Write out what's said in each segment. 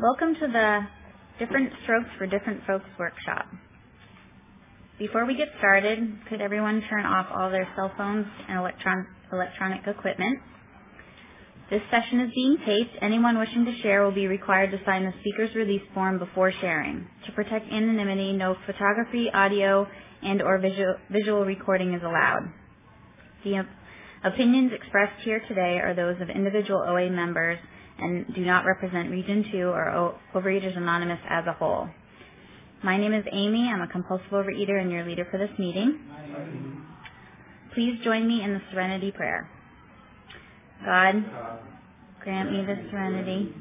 Welcome to the Different Strokes for Different Folks workshop. Before we get started, could everyone turn off all their cell phones and electron- electronic equipment? This session is being taped. Anyone wishing to share will be required to sign the speaker's release form before sharing. To protect anonymity, no photography, audio, and or visual, visual recording is allowed. The opinions expressed here today are those of individual OA members and do not represent Region 2 or o- Overeaters Anonymous as a whole. My name is Amy. I'm a compulsive overeater and your leader for this meeting. Please join me in the serenity prayer. God, grant me the serenity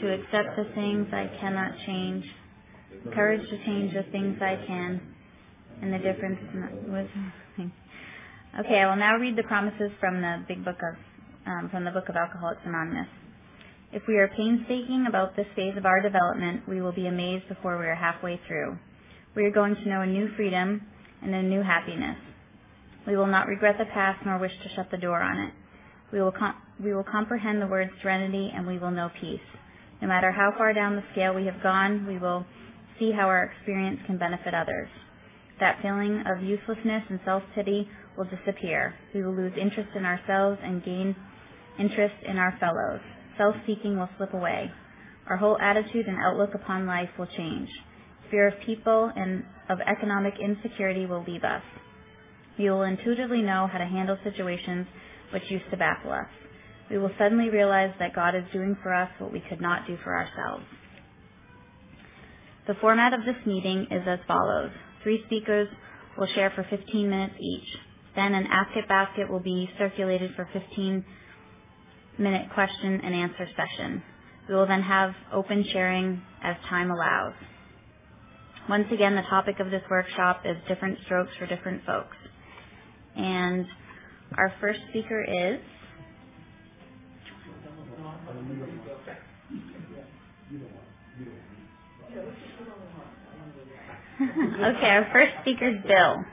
to accept the things I cannot change, courage to change the things I can, and the difference was. Okay, I will now read the promises from the big book of um, from the book of Alcoholics Anonymous. If we are painstaking about this phase of our development, we will be amazed before we are halfway through. We are going to know a new freedom and a new happiness. We will not regret the past nor wish to shut the door on it. We will, com- we will comprehend the word serenity and we will know peace. No matter how far down the scale we have gone, we will see how our experience can benefit others. That feeling of uselessness and self-pity will disappear. We will lose interest in ourselves and gain interest in our fellows. Self-seeking will slip away. Our whole attitude and outlook upon life will change. Fear of people and of economic insecurity will leave us. We will intuitively know how to handle situations which used to baffle us. We will suddenly realize that God is doing for us what we could not do for ourselves. The format of this meeting is as follows. Three speakers will share for 15 minutes each. Then an Ask It basket will be circulated for 15 minute question and answer session. We will then have open sharing as time allows. Once again, the topic of this workshop is different strokes for different folks. And our first speaker is okay, our first speaker is Bill.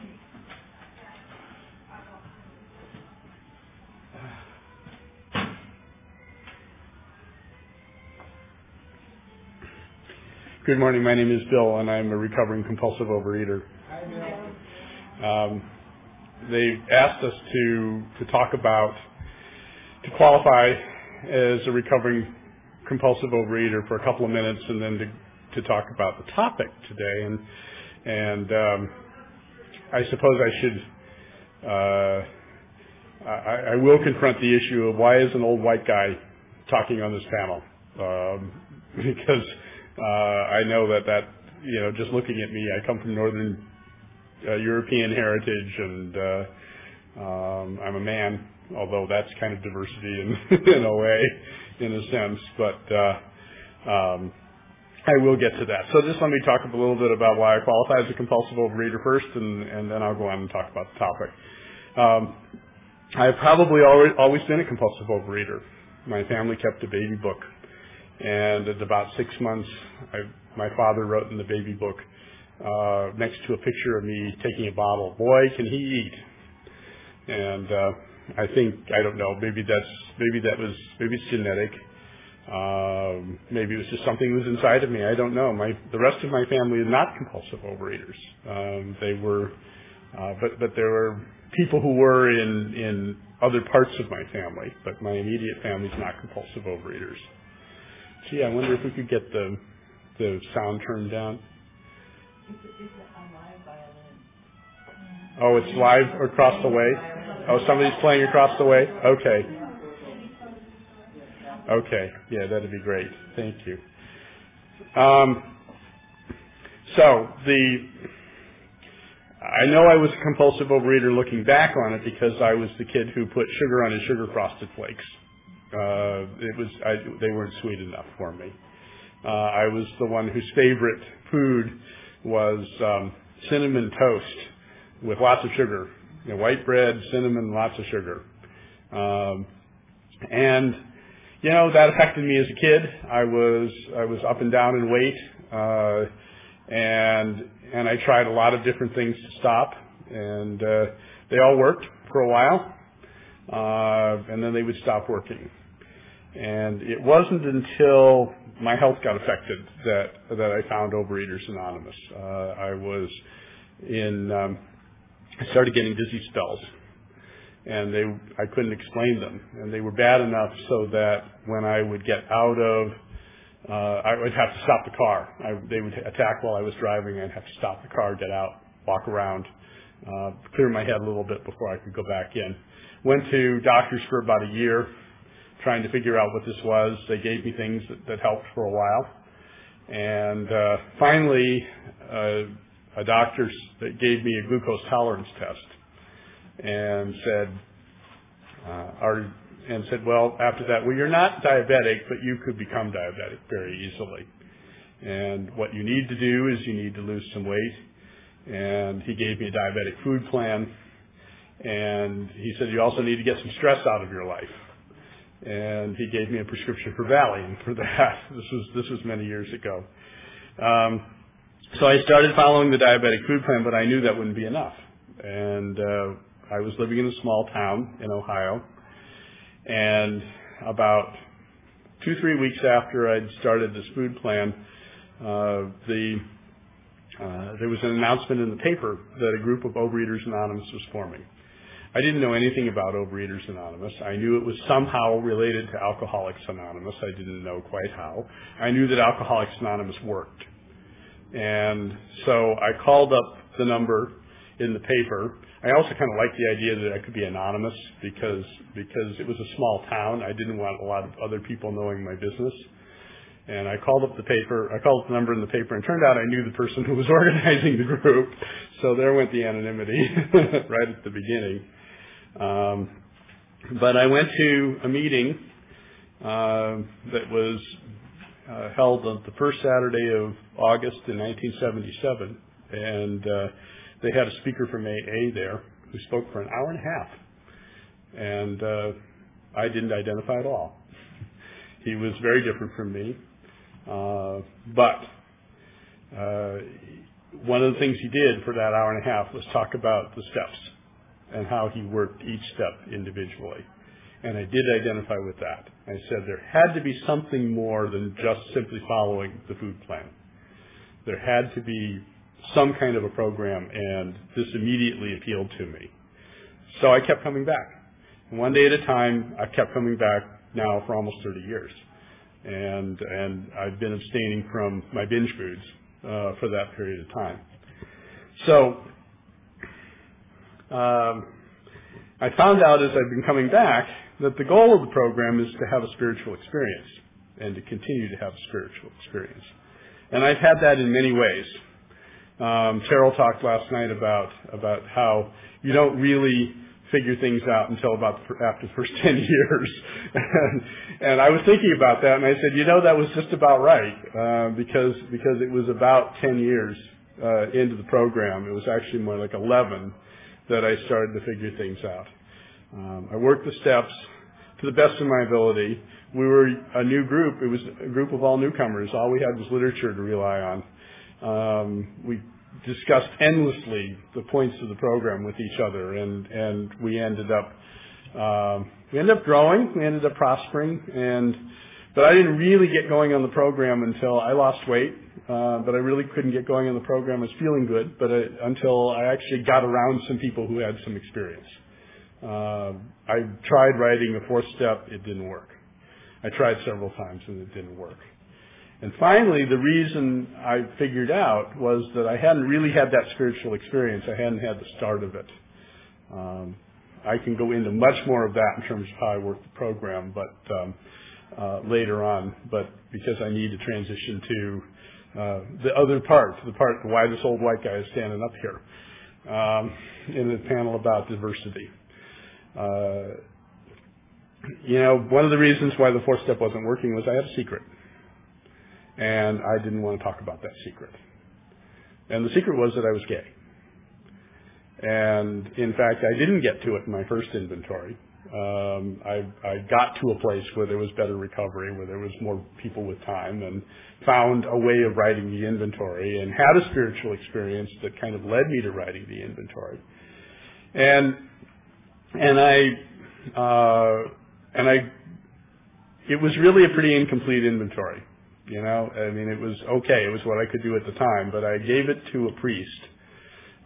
Good morning. My name is Bill, and I'm a recovering compulsive overeater. Um, they asked us to to talk about to qualify as a recovering compulsive overeater for a couple of minutes, and then to to talk about the topic today. And and um, I suppose I should. Uh, I, I will confront the issue of why is an old white guy talking on this panel um, because I know that that you know just looking at me, I come from northern uh, European heritage, and uh, um, I'm a man, although that's kind of diversity in in a way, in a sense. But uh, um, I will get to that. So just let me talk a little bit about why I qualify as a compulsive overeater first, and, and then I'll go on and talk about the topic. Um, I've probably always, always been a compulsive overeater. My family kept a baby book and at about six months, I, my father wrote in the baby book uh, next to a picture of me taking a bottle, "Boy, can he eat!" And uh, I think I don't know. Maybe that's maybe that was maybe it's genetic. Um, maybe it was just something that was inside of me. I don't know. My the rest of my family is not compulsive overeaters. Um, they were, uh, but but there were people who were in in other parts of my family. But my immediate family is not compulsive overeaters. Gee, I wonder if we could get the the sound turned down. It's, a live violin. Oh, it's live across the way. Oh, somebody's playing across the way. Okay. Okay. Yeah, that'd be great. Thank you. Um, so the I know I was a compulsive overeater looking back on it because I was the kid who put sugar on his sugar frosted flakes. Uh, it was I, they weren't sweet enough for me. Uh, I was the one whose favorite food was um, cinnamon toast with lots of sugar. You know, white bread, cinnamon, lots of sugar. Um, and you know that affected me as a kid. I was I was up and down in weight, uh, and and I tried a lot of different things to stop, and uh, they all worked for a while, and then they would stop working. And it wasn't until my health got affected that that I found Overeaters Anonymous. Uh, I was in um, I started getting dizzy spells, and they I couldn't explain them, and they were bad enough so that when I would get out of uh, I would have to stop the car. I, they would attack while I was driving. I'd have to stop the car, get out, walk around, uh, clear my head a little bit before I could go back in. Went to doctors for about a year, trying to figure out what this was. They gave me things that, that helped for a while, and uh, finally, uh, a doctor that gave me a glucose tolerance test, and said, uh, "Are and said, well, after that, well, you're not diabetic, but you could become diabetic very easily. And what you need to do is you need to lose some weight. And he gave me a diabetic food plan. And he said, you also need to get some stress out of your life. And he gave me a prescription for Valium for that. This was, this was many years ago. Um, so I started following the diabetic food plan, but I knew that wouldn't be enough. And, uh, I was living in a small town in Ohio and about two, three weeks after I'd started this food plan, uh, the uh, there was an announcement in the paper that a group of Overeaters Anonymous was forming. I didn't know anything about Overeaters Anonymous. I knew it was somehow related to Alcoholics Anonymous. I didn't know quite how. I knew that Alcoholics Anonymous worked. And so I called up the number in the paper I also kind of liked the idea that I could be anonymous because because it was a small town. I didn't want a lot of other people knowing my business. And I called up the paper. I called up the number in the paper, and turned out I knew the person who was organizing the group. So there went the anonymity right at the beginning. Um, but I went to a meeting uh, that was uh, held on the first Saturday of August in 1977, and uh, they had a speaker from AA there who spoke for an hour and a half. And uh, I didn't identify at all. he was very different from me. Uh, but uh, one of the things he did for that hour and a half was talk about the steps and how he worked each step individually. And I did identify with that. I said there had to be something more than just simply following the food plan. There had to be some kind of a program, and this immediately appealed to me. So I kept coming back. One day at a time, I kept coming back now for almost 30 years. And, and I've been abstaining from my binge foods uh, for that period of time. So um, I found out as I've been coming back that the goal of the program is to have a spiritual experience and to continue to have a spiritual experience. And I've had that in many ways. Um, Carol talked last night about about how you don't really figure things out until about the, after the first 10 years. and, and I was thinking about that and I said, you know, that was just about right, uh, because, because it was about 10 years, uh, into the program. It was actually more like 11 that I started to figure things out. Um, I worked the steps to the best of my ability. We were a new group. It was a group of all newcomers. All we had was literature to rely on. Um, we discussed endlessly the points of the program with each other, and and we ended up um, we ended up growing, we ended up prospering, and but I didn't really get going on the program until I lost weight. Uh, but I really couldn't get going on the program. I was feeling good, but I, until I actually got around some people who had some experience. Uh, I tried writing a fourth step. It didn't work. I tried several times and it didn't work. And finally, the reason I figured out was that I hadn't really had that spiritual experience. I hadn't had the start of it. Um, I can go into much more of that in terms of how I work the program, but um, uh, later on. But because I need to transition to uh, the other part, the part why this old white guy is standing up here um, in the panel about diversity. Uh, you know, one of the reasons why the fourth step wasn't working was I had a secret and I didn't want to talk about that secret. And the secret was that I was gay. And in fact, I didn't get to it in my first inventory. Um, I, I got to a place where there was better recovery, where there was more people with time, and found a way of writing the inventory, and had a spiritual experience that kind of led me to writing the inventory. And and I uh, and I it was really a pretty incomplete inventory. You know, I mean, it was okay. It was what I could do at the time, but I gave it to a priest.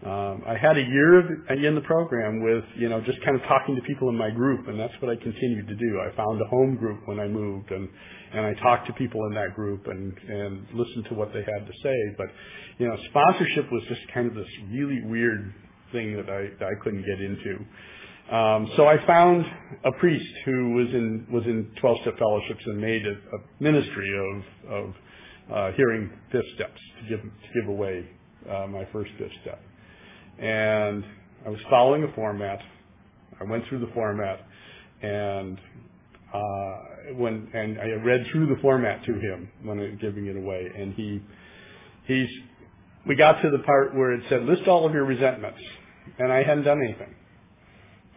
Um, I had a year of, in the program with, you know, just kind of talking to people in my group, and that's what I continued to do. I found a home group when I moved, and and I talked to people in that group and and listened to what they had to say. But, you know, sponsorship was just kind of this really weird thing that I that I couldn't get into. Um, so I found a priest who was in was in 12 step fellowships and made a, a ministry of of uh, hearing fifth steps to give to give away uh, my first fifth step. And I was following a format. I went through the format, and uh, when and I read through the format to him when I giving it away, and he he's we got to the part where it said list all of your resentments, and I hadn't done anything.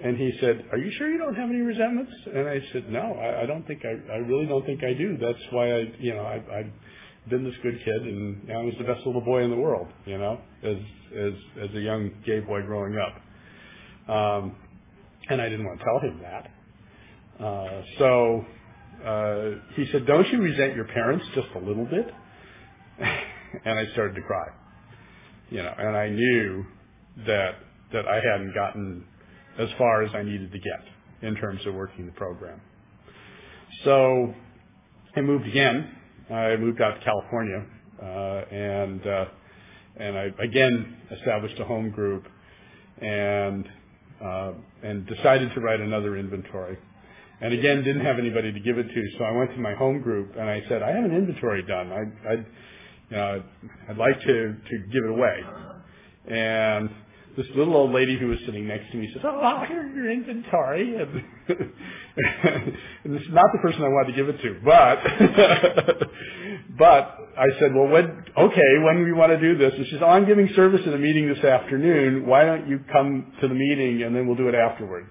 And he said, "Are you sure you don't have any resentments?" And I said, "No, I, I don't think I, I really don't think I do. That's why I, you know, I, I've been this good kid, and I was the best little boy in the world, you know, as as as a young gay boy growing up. Um, and I didn't want to tell him that. Uh, so uh, he said, "Don't you resent your parents just a little bit?" and I started to cry, you know, and I knew that that I hadn't gotten as far as I needed to get in terms of working the program. So I moved again. I moved out to California, uh, and uh, and I again established a home group, and uh, and decided to write another inventory. And again, didn't have anybody to give it to, so I went to my home group and I said, I have an inventory done. I, I'd, you know, I'd like to to give it away. And this little old lady who was sitting next to me says, "Oh, here's your inventory." And, and this is not the person I wanted to give it to, but but I said, "Well, when okay, when we want to do this?" And she says, "Oh, I'm giving service at a meeting this afternoon. Why don't you come to the meeting and then we'll do it afterward?"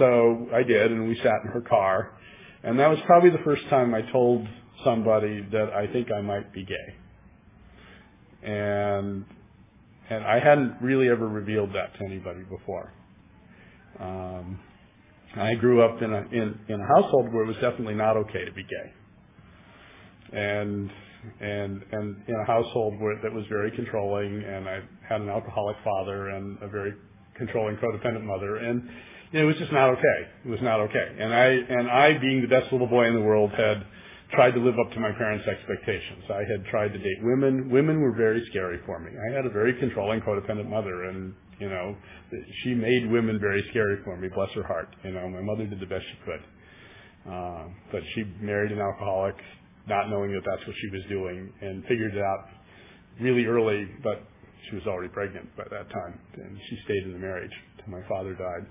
So I did, and we sat in her car, and that was probably the first time I told somebody that I think I might be gay. And and I hadn't really ever revealed that to anybody before. Um, I grew up in a in, in a household where it was definitely not okay to be gay, and and and in a household where that was very controlling, and I had an alcoholic father and a very controlling codependent mother, and it was just not okay. It was not okay, and I and I, being the best little boy in the world, had tried to live up to my parents' expectations. I had tried to date women. Women were very scary for me. I had a very controlling, codependent mother, and you know, she made women very scary for me. Bless her heart. You know, my mother did the best she could, uh, but she married an alcoholic, not knowing that that's what she was doing, and figured it out really early. But she was already pregnant by that time, and she stayed in the marriage till my father died.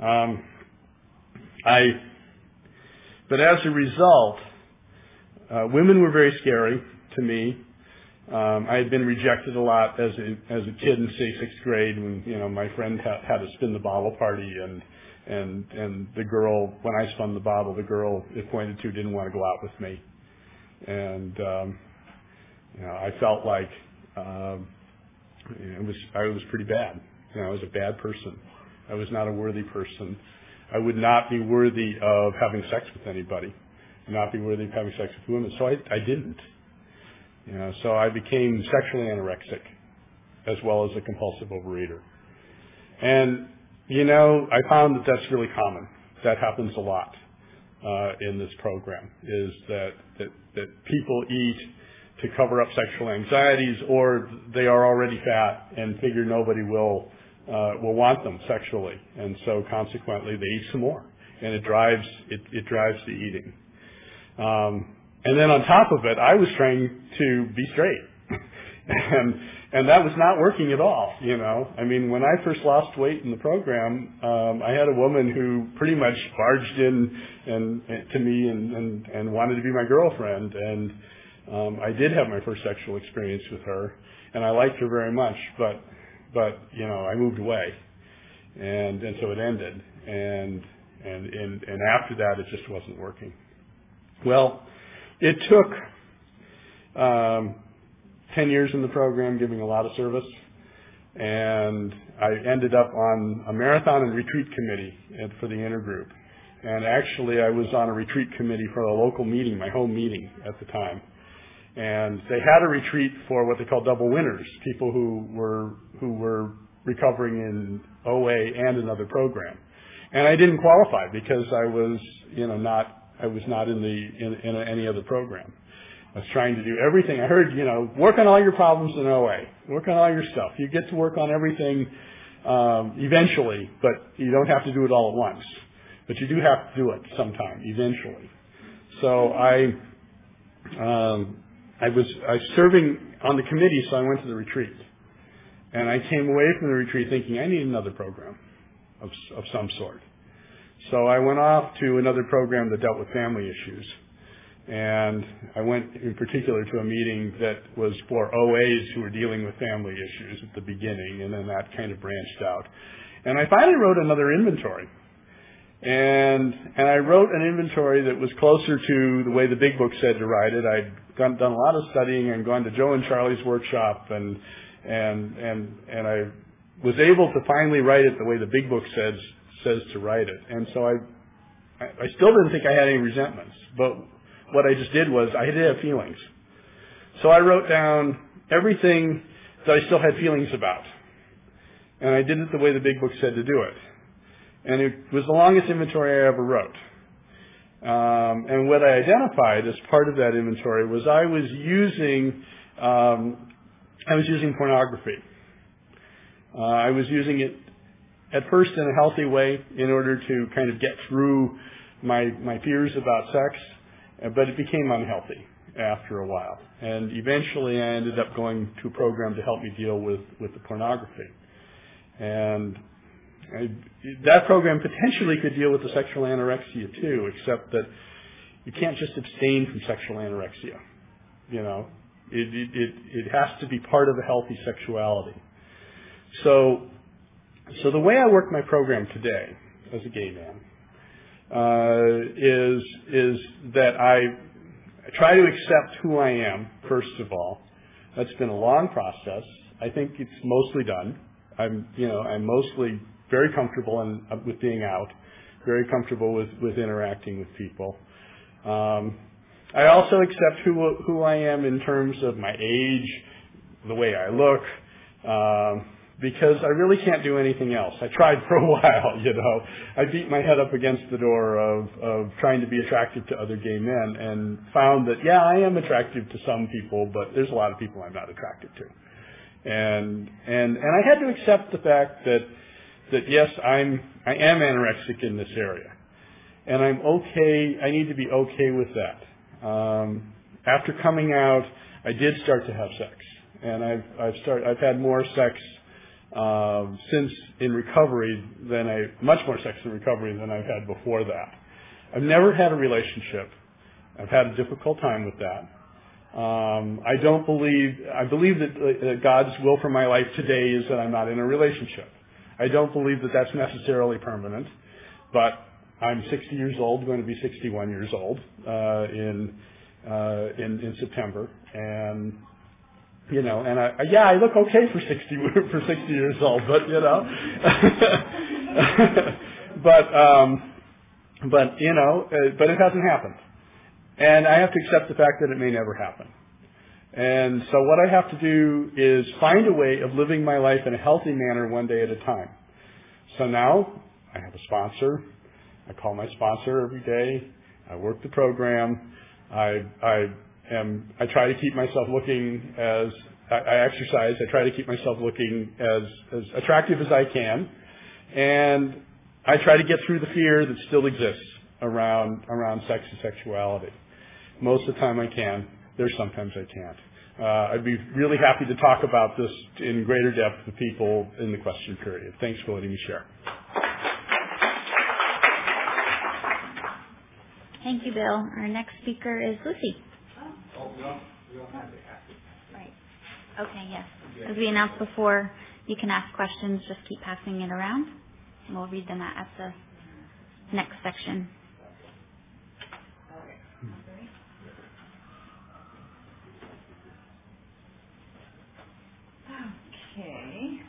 Um, I, but as a result, uh, women were very scary to me. Um, I had been rejected a lot as a as a kid in say sixth grade when you know my friend had, had a spin the bottle party and and and the girl when I spun the bottle the girl it pointed to didn't want to go out with me. And um, you know I felt like um, it was I was pretty bad. You know I was a bad person. I was not a worthy person. I would not be worthy of having sex with anybody not be worthy of having sex with women. So I, I didn't. You know, so I became sexually anorexic as well as a compulsive overeater. And, you know, I found that that's really common. That happens a lot uh, in this program, is that, that, that people eat to cover up sexual anxieties or they are already fat and figure nobody will, uh, will want them sexually. And so consequently they eat some more. And it drives, it, it drives the eating. Um, and then on top of it, I was trying to be straight. and and that was not working at all, you know. I mean, when I first lost weight in the program, um, I had a woman who pretty much barged in and, and to me and, and and wanted to be my girlfriend, and um, I did have my first sexual experience with her, and I liked her very much, but but you know, I moved away, and and so it ended, and and and and after that, it just wasn't working. Well, it took um, 10 years in the program, giving a lot of service, and I ended up on a marathon and retreat committee for the intergroup. And actually, I was on a retreat committee for a local meeting, my home meeting at the time. And they had a retreat for what they call double winners, people who were who were recovering in OA and another program. And I didn't qualify because I was, you know, not I was not in the in, in any other program. I was trying to do everything. I heard, you know, work on all your problems in OA. Work on all your stuff. You get to work on everything um, eventually, but you don't have to do it all at once. But you do have to do it sometime, eventually. So I, um, I was I was serving on the committee, so I went to the retreat, and I came away from the retreat thinking I need another program of of some sort. So I went off to another program that dealt with family issues. And I went in particular to a meeting that was for OAs who were dealing with family issues at the beginning, and then that kind of branched out. And I finally wrote another inventory. And, and I wrote an inventory that was closer to the way the big book said to write it. I'd done, done a lot of studying and gone to Joe and Charlie's workshop and, and, and, and I was able to finally write it the way the big book says, says to write it. And so I, I still didn't think I had any resentments, but what I just did was I did have feelings. So I wrote down everything that I still had feelings about. And I did it the way the big book said to do it. And it was the longest inventory I ever wrote. Um, and what I identified as part of that inventory was I was using um, I was using pornography. Uh, I was using it at first in a healthy way in order to kind of get through my my fears about sex but it became unhealthy after a while. And eventually I ended up going to a program to help me deal with, with the pornography. And I, that program potentially could deal with the sexual anorexia too, except that you can't just abstain from sexual anorexia. You know, it, it, it, it has to be part of a healthy sexuality. So, so the way I work my program today as a gay man uh, is is that I try to accept who I am first of all. That's been a long process. I think it's mostly done. I'm you know I'm mostly very comfortable in, uh, with being out, very comfortable with with interacting with people. Um, I also accept who who I am in terms of my age, the way I look. Um, because I really can't do anything else. I tried for a while, you know. I beat my head up against the door of, of trying to be attractive to other gay men and found that, yeah, I am attractive to some people, but there's a lot of people I'm not attracted to. And, and, and I had to accept the fact that, that yes, I'm, I am anorexic in this area. And I'm okay, I need to be okay with that. Um, after coming out, I did start to have sex. And I've, I've started, I've had more sex um, since in recovery than I much more sex in recovery than I've had before that. I've never had a relationship. I've had a difficult time with that. Um, I don't believe I believe that uh, God's will for my life today is that I'm not in a relationship. I don't believe that that's necessarily permanent, but I'm 60 years old, going to be 61 years old uh, in, uh, in in September, and you know, and I, yeah, I look okay for 60, for 60 years old, but, you know, but, um, but, you know, uh, but it hasn't happened. And I have to accept the fact that it may never happen. And so what I have to do is find a way of living my life in a healthy manner one day at a time. So now I have a sponsor. I call my sponsor every day. I work the program. I, I am I try to keep myself looking as I, I exercise. I try to keep myself looking as as attractive as I can, and I try to get through the fear that still exists around around sex and sexuality. Most of the time I can. There's sometimes I can't. Uh, I'd be really happy to talk about this in greater depth with people in the question period. Thanks for letting me share. Thank you, Bill. Our next speaker is Lucy. Right. Okay, yes. As we announced before, you can ask questions, just keep passing it around, and we'll read them at the next section. Okay.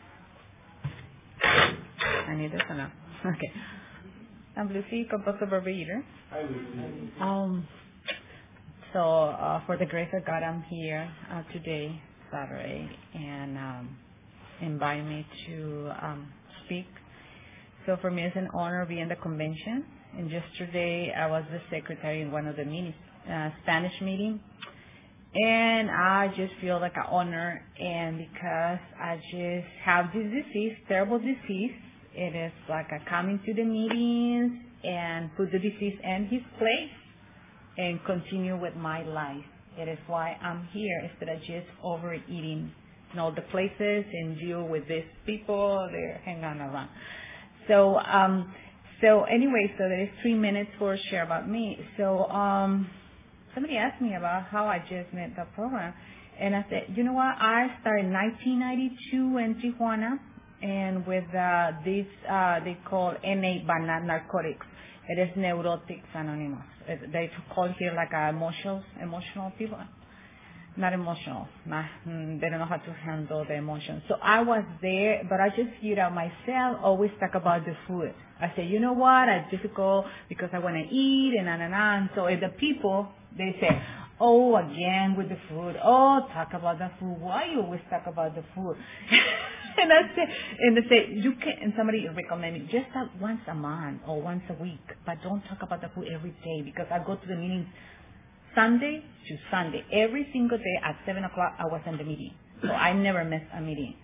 I need this or no? Okay. I'm Lucy, compulsive overeater. Hi, Lucy. Um, so uh, for the grace of God, I'm here uh, today, Saturday, and um, invite me to um, speak. So for me, it's an honor being the convention. And yesterday, I was the secretary in one of the mini uh, Spanish meeting, and I just feel like an honor, and because I just have this disease, terrible disease, it is like I come into the meetings and put the disease in his place and continue with my life. It is why I'm here instead of just overeating in all the places and deal with these people they're hanging around. So um so anyway, so there is three minutes for share about me. So um somebody asked me about how I just met the program and I said, you know what, I started in 1992 in Tijuana and with uh, this uh, they call NA not narcotics. It is Neurotics Anonymous. It, they call here like uh, emotional emotional people. Not emotional. Mm, they don't know how to handle the emotions. So I was there, but I just figured out myself always talk about the food. I say, you know what? It's difficult because I want to eat and on and on. So the people, they say, oh, again with the food. Oh, talk about the food. Why you always talk about the food? and I say, and they say, you can, and somebody recommend me, just that once a month or once a week, but don't talk about the food every day because I go to the meetings Sunday to Sunday. Every single day at 7 o'clock, I was in the meeting. So I never miss a meeting.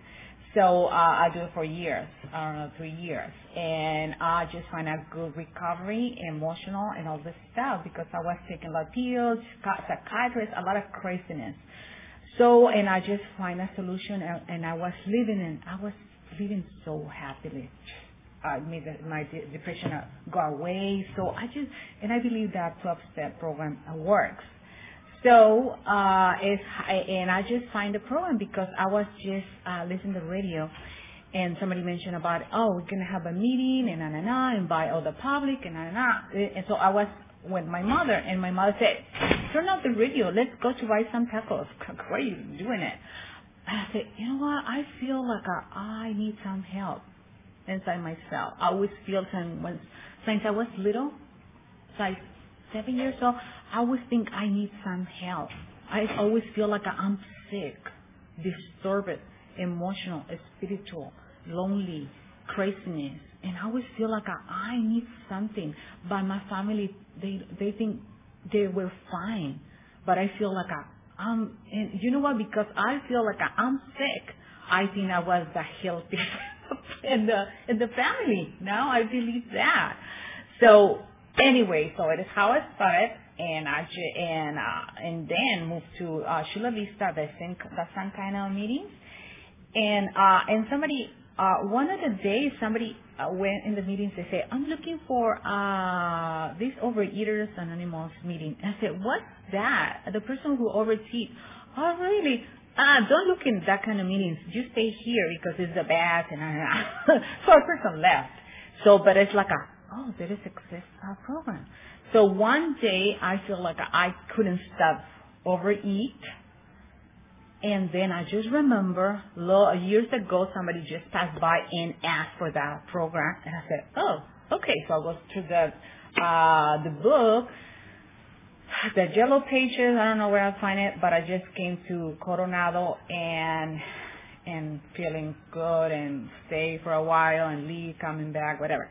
So uh, I do it for years, I don't know, three years. And I just find a good recovery, emotional, and all this stuff because I was taking a lot of pills, psychiatrists, a lot of craziness. So, and I just find a solution, and, and I was living in, I was living so happily. I made the, my de- depression uh, go away. So I just, and I believe that 12-step program uh, works. So, uh, it's, and I just find the program because I was just, uh, listening to the radio and somebody mentioned about, oh, we're going to have a meeting and na na na, invite all the public and na na na. And so I was with my mother and my mother said, turn off the radio. Let's go to buy some tacos. Why are you doing it? And I said, you know what? I feel like I need some help inside myself. I always feel since, since I was little, like seven years old, I always think I need some help. I always feel like I'm sick, disturbed, emotional, spiritual, lonely, craziness, and I always feel like I, I need something. But my family, they they think they were fine, but I feel like I, I'm. And you know what? Because I feel like I, I'm sick. I think I was the healthiest in the in the family. Now I believe that. So anyway, so it is how I started, and I and uh, and then moved to uh, Chula Vista, the same the same kind of meetings, and uh, and somebody uh, one of the days somebody uh, went in the meetings. They say, "I'm looking for uh, this Overeaters Anonymous meeting." I said, "What's that?" The person who overeats. Oh, really? Ah, don't look in that kind of meetings. You stay here because it's the best. And so a person left. So, but it's like a oh, there is exist a program. So one day I feel like I couldn't stop overeat. And then I just remember years ago somebody just passed by and asked for that program and I said, Oh, okay. So I go to the uh the book the yellow pages, I don't know where I'll find it, but I just came to Coronado and and feeling good and stay for a while and leave, coming back, whatever.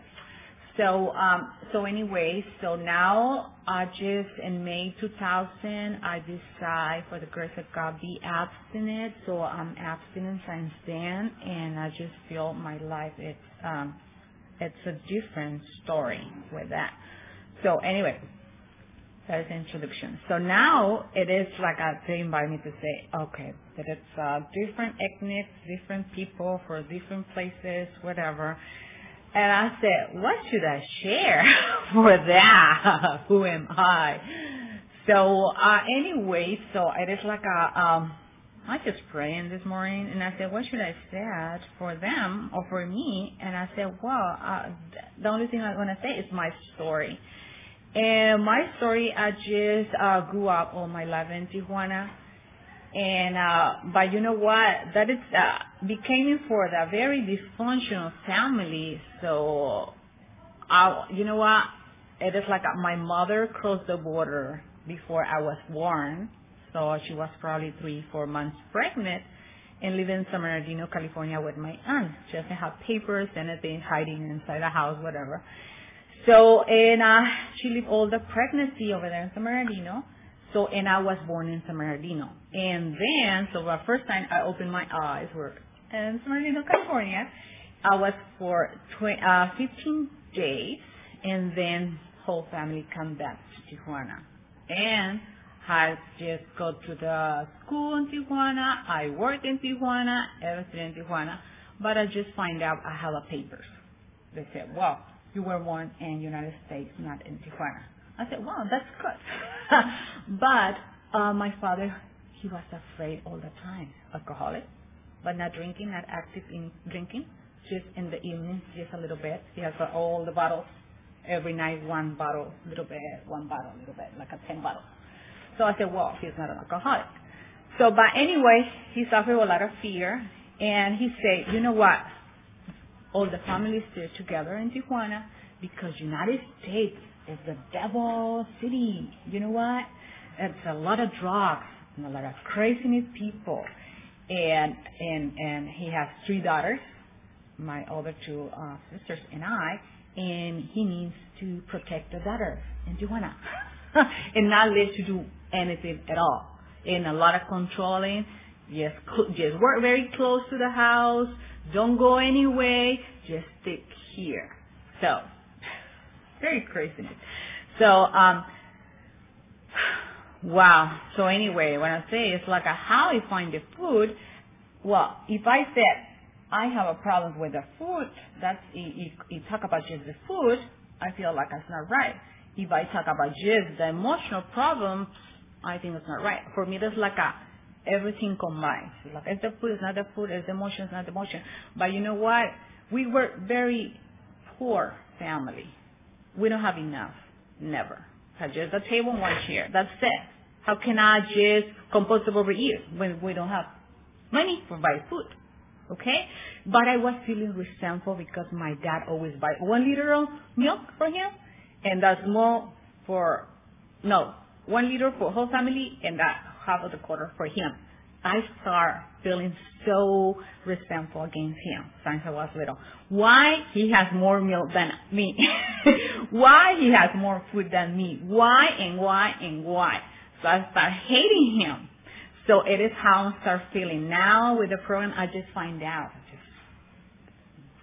So, um, so anyway, so now I just in May 2000, I decide for the grace of God be abstinent. So I'm abstinent since then, and I just feel my life it's um, it's a different story with that. So anyway, that is introduction. So now it is like a, they invite me to say, okay, that it's uh, different ethnics, different people for different places, whatever. And I said, what should I share for that? Who am I? So uh, anyway, so it is like a, um, I just praying this morning, and I said, what should I say for them or for me? And I said, well, uh, the only thing I'm going to say is my story. And my story, I just uh, grew up all my life in Tijuana. And, uh, but you know what? That is, uh, became for the very dysfunctional family. So I, you know what? It is like my mother crossed the border before I was born. So she was probably three, four months pregnant and lived in San Bernardino, California with my aunt. She doesn't have papers, anything, hiding inside the house, whatever. So, and uh, she lived all the pregnancy over there in San Bernardino. So, and I was born in San Bernardino. And then, so the first time I opened my eyes were in San Bernardino, California. I was for tw- uh, 15 days, and then whole family come back to Tijuana. And I just go to the school in Tijuana. I work in Tijuana, everything in Tijuana. But I just find out I have a papers. They said, well, you were born in United States, not in Tijuana. I said, wow, that's good. but uh, my father, he was afraid all the time, alcoholic, but not drinking, not active in drinking, just in the evenings, just a little bit. He has uh, all the bottles every night, one bottle, little bit, one bottle, little bit, like a 10 bottles. So I said, well, he's not an alcoholic. So, but anyway, he suffered a lot of fear, and he said, you know what? All the families stay together in Tijuana because United States is the devil city. You know what? It's a lot of drugs and a lot of craziness people. And and and he has three daughters, my other two uh, sisters and I, and he needs to protect the daughters in Tijuana and not let you do anything at all. And a lot of controlling. Just just work very close to the house. Don't go anywhere. Just stick here. So very crazy. So um wow. So anyway, when I say it's like a how I find the food, well, if I said I have a problem with the food, that's if you talk about just the food, I feel like that's not right. If I talk about just the emotional problem, I think it's not right. For me, that's like a everything combined. It's like it's the food, it's not the food, it's the emotion, it's not the emotion. But you know what? We were very poor family. We don't have enough. Never. Have just a table and one chair. That's it. How can I just compostable overeat when we don't have money for buy food? Okay? But I was feeling resentful because my dad always buy one liter of milk for him and that's more for, no, one liter for whole family and that half of the quarter for him. I start feeling so resentful against him since I was little. Why he has more milk than me? why he has more food than me? Why and why and why? So I start hating him. So it is how I start feeling. Now with the program, I just find out. Just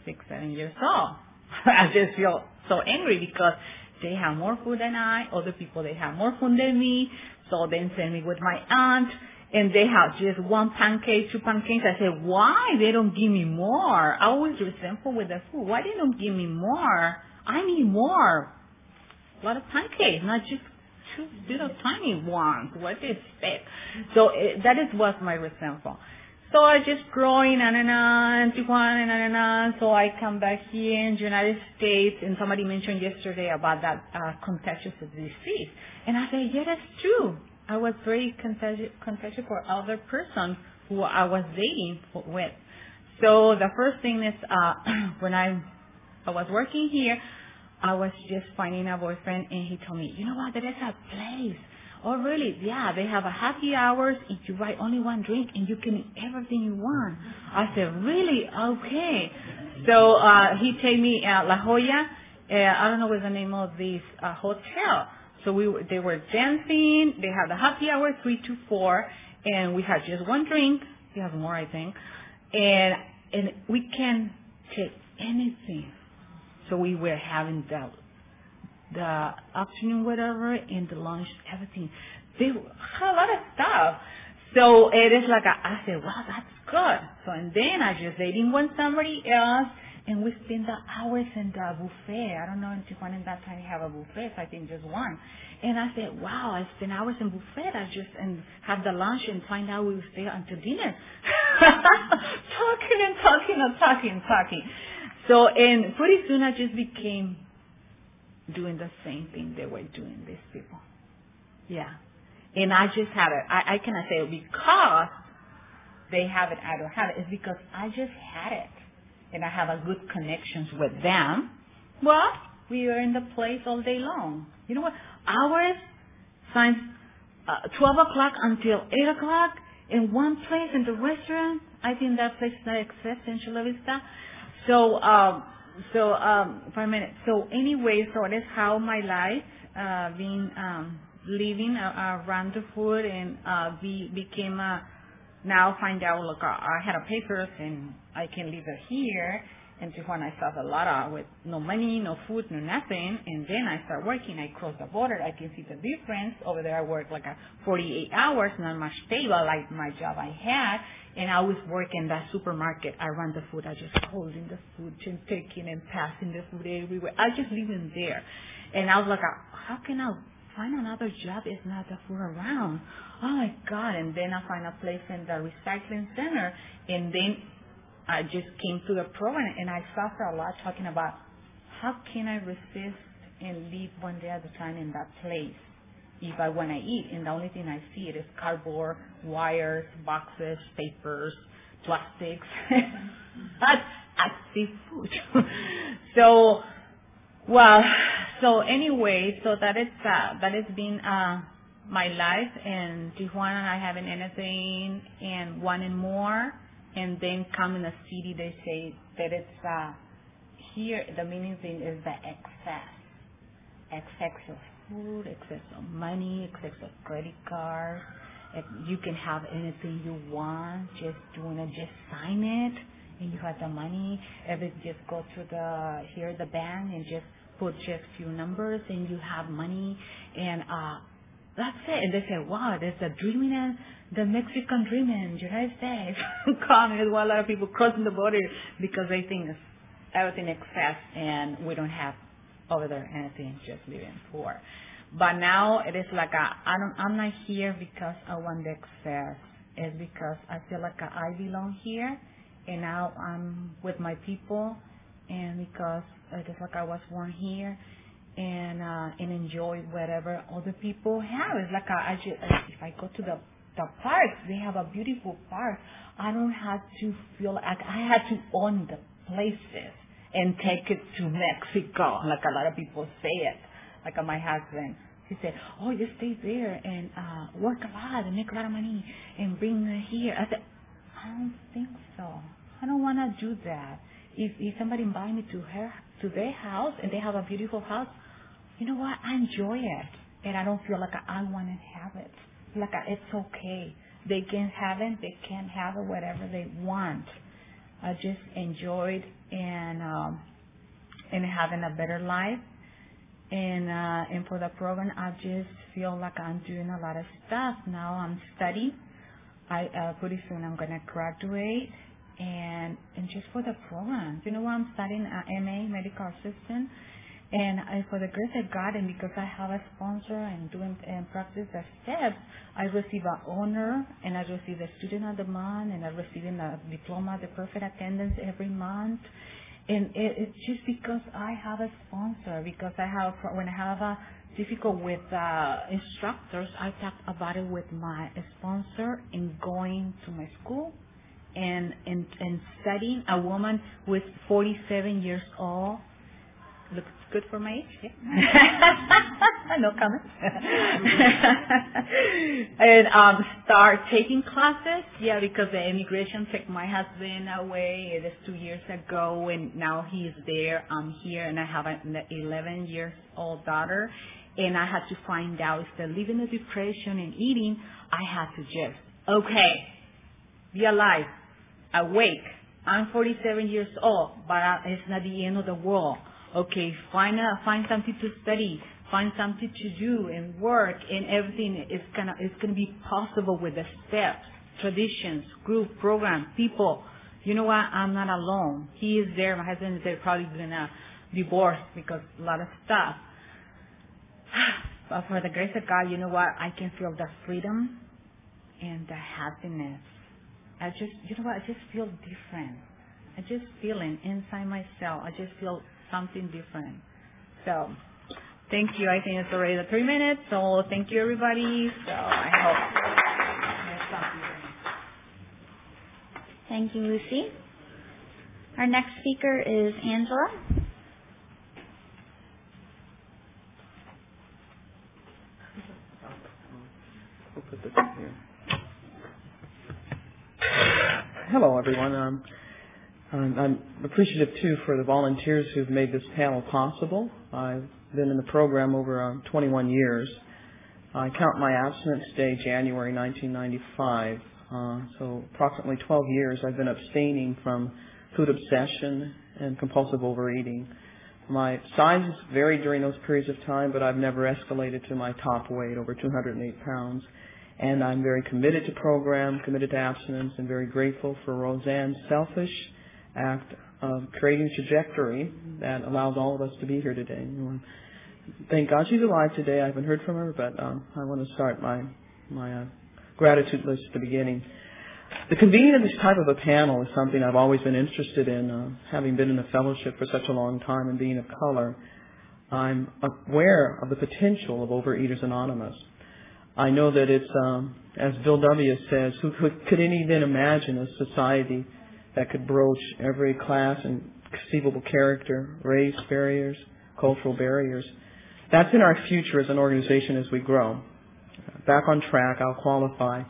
six, seven years old. I just feel so angry because they have more food than I. Other people, they have more food than me. So then send me with my aunt and they have just one pancake, two pancakes. I say, why they don't give me more? I always resentful with the food. Why they don't give me more? I need more. A lot of pancakes, not just two little tiny ones. What they expect? So it, that is what my resentful. So I just growing on and on, Tijuana and and on. So I come back here in the United States, and somebody mentioned yesterday about that uh, contagious disease, and I said, yeah, that's true. I was very contagious, for other person who I was dating with. So the first thing is uh, when I I was working here, I was just finding a boyfriend, and he told me, you know what, there is a place Oh, really? Yeah, they have a happy hours if you buy only one drink and you can eat everything you want. I said, really? Okay. So uh, he take me at La Jolla. Uh, I don't know what's the name of this uh, hotel. So we they were dancing. They had the happy hour three to four, and we had just one drink. He has more, I think, and and we can take anything. So we were having that the afternoon whatever and the lunch, everything. They had a lot of stuff. So it is like a, I said, wow, that's good. So and then I just dating with somebody else and we spend the hours in the buffet. I don't know if Tijuana in that time you have a buffet, so I think just one. And I said, wow, I spend hours in buffet. I just and have the lunch and find out we will stay until dinner. talking and talking and talking and talking. So and pretty soon I just became doing the same thing they were doing, these people. Yeah. And I just have it. I, I cannot say because they have it, I don't have it. It's because I just had it. And I have a good connections with them. Well, we were in the place all day long. You know what? Hours, since uh, 12 o'clock until 8 o'clock in one place in the restaurant. I think that place not exist in Chula Vista. So, um, so um, for a minute. So anyway, so that's how my life uh, being um, living uh, around the food and uh, be, became a. Now find out look I had a papers and I can live here and Tijuana, I started a lot of with no money, no food, no nothing. And then I start working. I cross the border. I can see the difference. Over there, I work like a 48 hours, not much stable like my job I had. And I was working in that supermarket. I run the food. I just holding the food and taking and passing the food everywhere. I just living there. And I was like, how can I find another job if not the food around? Oh my God. And then I find a place in the recycling center. And then I just came to the program and I suffer a lot talking about how can I resist and live one day at a time in that place if I want to eat and the only thing I see it is cardboard, wires, boxes, papers, plastics. that's active food. so, well, so anyway, so that is uh, that has been uh, my life in Tijuana. I haven't anything and wanting more and then come in a city, they say that it's uh, here. The meaning thing is the excess, excess of food, excess of money, excess of credit cards. If you can have anything you want, just doing it, just sign it, and you have the money. If it just go to the here the bank and just put just few numbers, and you have money, and uh, that's it. And they say, wow, there's a dreaming the Mexican dream in United States is why a lot of people crossing the border because they think everything excess and we don't have over there anything just living poor. But now it is like a, I don't, I'm not here because I want the excess. It's because I feel like I belong here and now I'm with my people and because it is like I was born here and uh and enjoy whatever other people have. It's like I, I just if I go to the the parks. They have a beautiful park. I don't have to feel like I had to own the places and take it to Mexico, like a lot of people say it. Like my husband, he said, "Oh, you stay there and uh work a lot and make a lot of money and bring it here." I said, "I don't think so. I don't want to do that. If if somebody invite me to her to their house and they have a beautiful house, you know what? I enjoy it, and I don't feel like I want to have it." like it's okay. They can have it, they can have it, whatever they want. I just enjoyed and um, and having a better life. And uh, and for the program, I just feel like I'm doing a lot of stuff now. I'm studying. I uh, pretty soon I'm gonna graduate, and and just for the program, you know? I'm studying uh, MA medical assistant and I, for the grace of God, and because I have a sponsor and doing and practice the steps, I receive an honor, and I receive the student of the month, and I receive a diploma, the perfect attendance every month. And it, it's just because I have a sponsor, because I have, when I have a difficult with uh, instructors, I talk about it with my sponsor in going to my school and, and, and studying a woman is 47 years old looks good for my age. Yeah. no comment. and um, start taking classes. Yeah, because the immigration took my husband away. It is two years ago, and now he's there. I'm here, and I have an 11 years old daughter. And I had to find out if they're living in depression and eating. I had to just okay, be alive, awake. I'm 47 years old, but it's not the end of the world okay, find a, find something to study, find something to do and work and everything is gonna is gonna be possible with the steps, traditions, group, program, people. You know what? I'm not alone. He is there. My husband is there. Probably gonna divorce because a lot of stuff. But for the grace of God, you know what? I can feel the freedom and the happiness. I just, you know what? I just feel different. I just feeling inside myself. I just feel something different. So thank you. I think it's already the three minutes. So thank you, everybody. So I hope. Thank you, Lucy. Our next speaker is Angela. we'll put this here. Hello, everyone. Um, I'm appreciative too for the volunteers who've made this panel possible. I've been in the program over um, 21 years. I count my abstinence day January 1995. Uh, so approximately 12 years I've been abstaining from food obsession and compulsive overeating. My size has varied during those periods of time, but I've never escalated to my top weight, over 208 pounds. And I'm very committed to program, committed to abstinence, and very grateful for Roseanne's selfish act of creating a trajectory that allows all of us to be here today. Thank God she's alive today. I haven't heard from her, but um, I want to start my my uh, gratitude list at the beginning. The convening of this type of a panel is something I've always been interested in, uh, having been in the fellowship for such a long time and being of color. I'm aware of the potential of Overeaters Anonymous. I know that it's, um, as Bill W. says, who could, could any then imagine a society that could broach every class and conceivable character, race barriers, cultural barriers. That's in our future as an organization as we grow. Back on track, I'll qualify.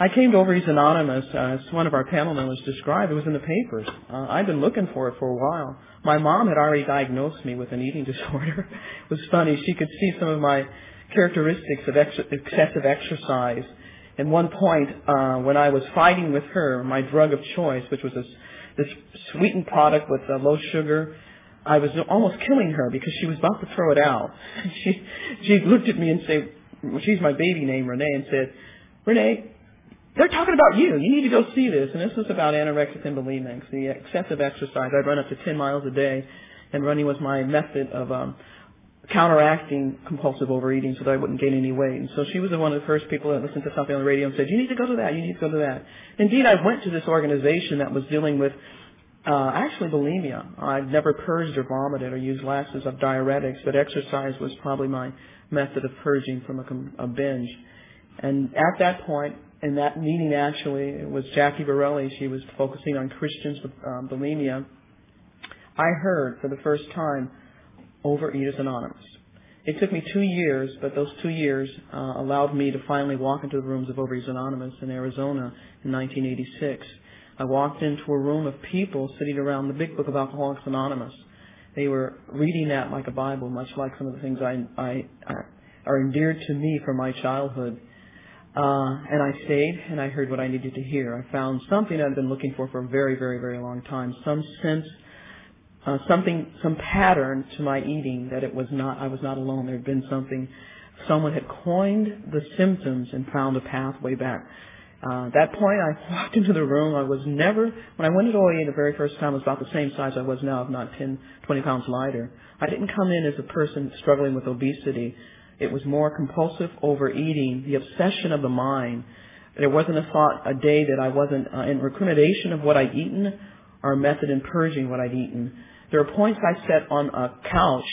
I came to Overeaters Anonymous, uh, as one of our panel members described. It was in the papers. Uh, I'd been looking for it for a while. My mom had already diagnosed me with an eating disorder. it was funny. She could see some of my characteristics of ex- excessive exercise and one point, uh, when I was fighting with her, my drug of choice, which was this, this sweetened product with uh, low sugar, I was almost killing her because she was about to throw it out. she, she looked at me and said, she's my baby name, Renee, and said, Renee, they're talking about you. You need to go see this. And this was about anorexic and bulimics, the excessive exercise. I'd run up to 10 miles a day, and running was my method of um, counteracting compulsive overeating so that I wouldn't gain any weight. And so she was one of the first people that listened to something on the radio and said, you need to go to that, you need to go to that. Indeed, I went to this organization that was dealing with uh, actually bulimia. I'd never purged or vomited or used lasses of diuretics, but exercise was probably my method of purging from a, a binge. And at that point, in that meeting actually, it was Jackie Borelli. She was focusing on Christians with um, bulimia. I heard for the first time Overeaters Anonymous. It took me two years, but those two years uh, allowed me to finally walk into the rooms of Overeaters Anonymous in Arizona in 1986. I walked into a room of people sitting around the big book of Alcoholics Anonymous. They were reading that like a Bible, much like some of the things I, I, I are endeared to me from my childhood. Uh, and I stayed and I heard what I needed to hear. I found something I'd been looking for for a very, very, very long time. Some sense uh, something, some pattern to my eating that it was not, I was not alone. There had been something, someone had coined the symptoms and found a pathway back. Uh, at that point, I walked into the room. I was never, when I went to OA the very first time, I was about the same size I was now, if not 10, 20 pounds lighter. I didn't come in as a person struggling with obesity. It was more compulsive overeating, the obsession of the mind. There wasn't a thought a day that I wasn't uh, in recrimination of what I'd eaten or a method in purging what I'd eaten. There are points I set on a couch,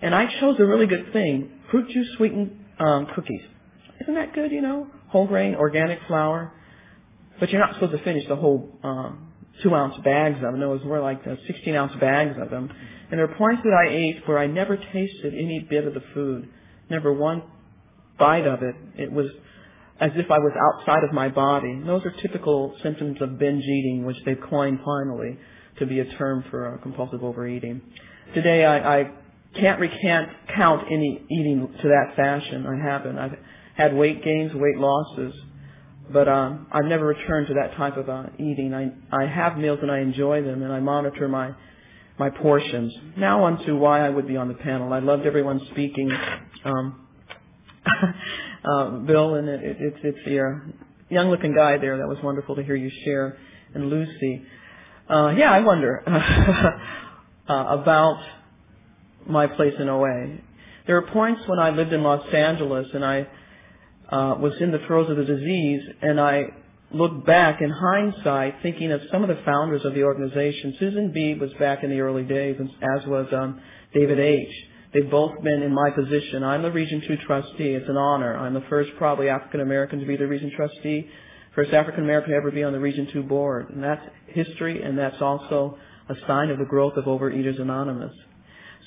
and I chose a really good thing: fruit juice sweetened um, cookies. Isn't that good? You know, whole grain, organic flour. But you're not supposed to finish the whole um, two ounce bags of them. It was more like the 16 ounce bags of them. And there are points that I ate where I never tasted any bit of the food, never one bite of it. It was as if I was outside of my body. And those are typical symptoms of binge eating, which they've coined finally to be a term for compulsive overeating. Today, I, I can't recant count any eating to that fashion. I haven't. I've had weight gains, weight losses, but um, I've never returned to that type of uh, eating. I I have meals and I enjoy them, and I monitor my my portions. Now on to why I would be on the panel. I loved everyone speaking. Um, uh, Bill, and it, it, it's it's your young looking guy there. That was wonderful to hear you share, and Lucy. Uh, yeah, I wonder uh, about my place in OA. There are points when I lived in Los Angeles and I uh, was in the throes of the disease, and I look back in hindsight, thinking of some of the founders of the organization. Susan B was back in the early days, as was um, David H. They've both been in my position. I'm the Region 2 trustee. It's an honor. I'm the first probably African American to be the Region trustee first African American to ever be on the Region 2 board. And that's history, and that's also a sign of the growth of Overeaters Anonymous.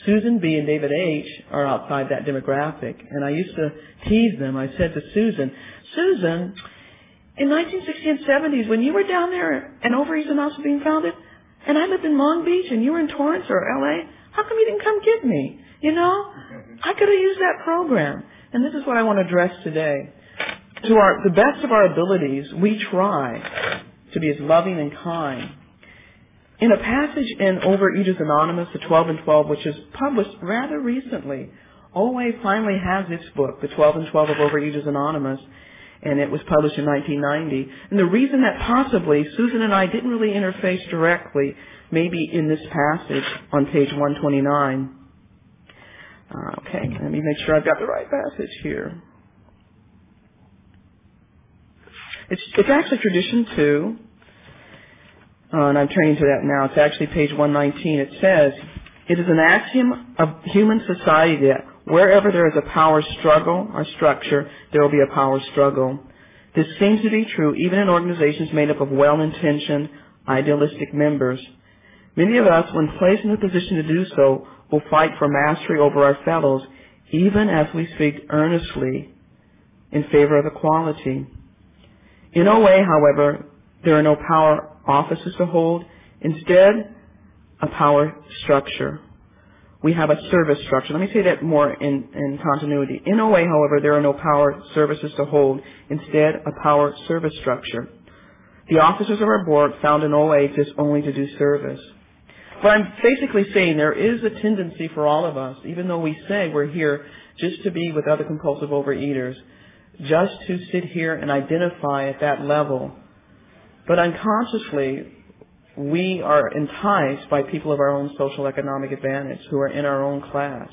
Susan B. and David H. are outside that demographic. And I used to tease them. I said to Susan, Susan, in 1960s and 70s, when you were down there and Overeaters Anonymous was being founded, and I lived in Long Beach and you were in Torrance or LA, how come you didn't come get me? You know? I could have used that program. And this is what I want to address today. To our, the best of our abilities, we try to be as loving and kind. In a passage in Overeaters Anonymous, the 12 and 12, which is published rather recently, OA finally has its book, The 12 and 12 of Overeaters Anonymous, and it was published in 1990. And the reason that possibly Susan and I didn't really interface directly, maybe in this passage on page 129. Uh, okay, let me make sure I've got the right passage here. It's, it's actually tradition two, uh, and I'm turning to that now. It's actually page 119. It says, it is an axiom of human society that wherever there is a power struggle or structure, there will be a power struggle. This seems to be true even in organizations made up of well-intentioned, idealistic members. Many of us, when placed in a position to do so, will fight for mastery over our fellows, even as we speak earnestly in favor of equality. In OA, however, there are no power offices to hold. Instead, a power structure. We have a service structure. Let me say that more in, in continuity. In OA, however, there are no power services to hold. Instead, a power service structure. The officers of our board found in OA exist only to do service. But I'm basically saying there is a tendency for all of us, even though we say we're here just to be with other compulsive overeaters, just to sit here and identify at that level. But unconsciously, we are enticed by people of our own social economic advantage who are in our own class.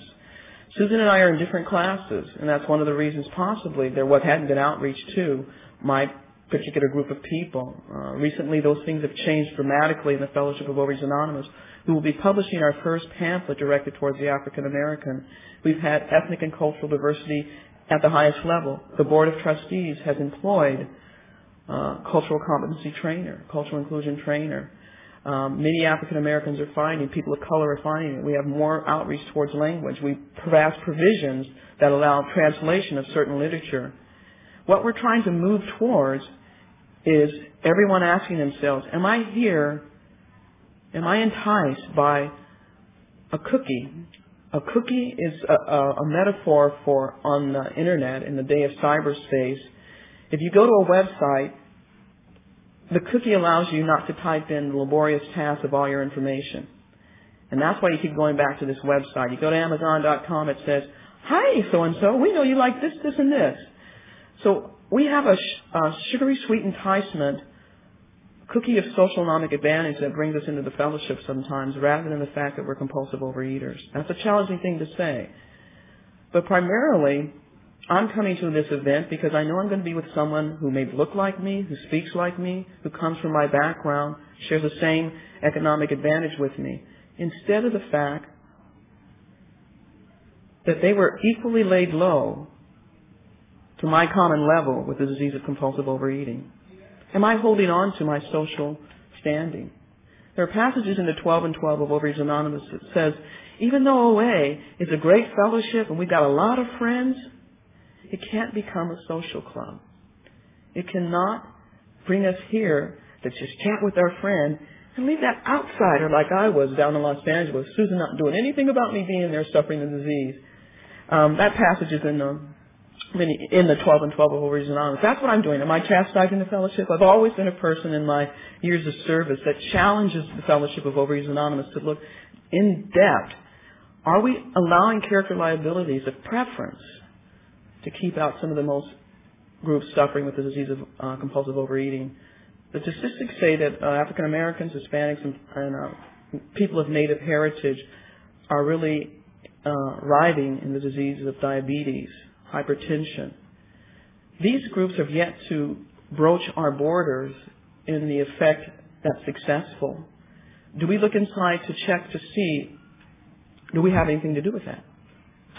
Susan and I are in different classes, and that's one of the reasons possibly there what hadn't been outreach to my particular group of people. Uh, recently, those things have changed dramatically in the Fellowship of Overeaters Anonymous, who will be publishing our first pamphlet directed towards the African American. We've had ethnic and cultural diversity at the highest level. The Board of Trustees has employed uh, cultural competency trainer, cultural inclusion trainer. Um, many African Americans are finding, people of color are finding it. We have more outreach towards language. We pass provisions that allow translation of certain literature. What we're trying to move towards is everyone asking themselves, am I here, am I enticed by a cookie? A cookie is a, a, a metaphor for on the internet in the day of cyberspace. If you go to a website the cookie allows you not to type in the laborious task of all your information. And that's why you keep going back to this website. You go to Amazon.com, it says, Hi, so-and-so, we know you like this, this, and this. So we have a, sh- a sugary sweet enticement cookie of social economic advantage that brings us into the fellowship sometimes rather than the fact that we're compulsive overeaters. That's a challenging thing to say. But primarily, I'm coming to this event because I know I'm going to be with someone who may look like me, who speaks like me, who comes from my background, shares the same economic advantage with me, instead of the fact that they were equally laid low to my common level with the disease of compulsive overeating. Am I holding on to my social standing? There are passages in the 12 and 12 of Overeaters Anonymous that says, even though OA is a great fellowship and we've got a lot of friends, it can't become a social club. It cannot bring us here to just chat with our friend and leave that outsider like I was down in Los Angeles, Susan not doing anything about me being there suffering the disease. Um, that passage is in the in the 12 and 12 of Overeaters Anonymous. That's what I'm doing. Am I chastising the fellowship? I've always been a person in my years of service that challenges the fellowship of Overeaters Anonymous to look in depth. Are we allowing character liabilities of preference to keep out some of the most groups suffering with the disease of uh, compulsive overeating. The statistics say that uh, African Americans, Hispanics, and, and uh, people of Native heritage are really uh, writhing in the diseases of diabetes, hypertension. These groups have yet to broach our borders in the effect that's successful. Do we look inside to check to see, do we have anything to do with that?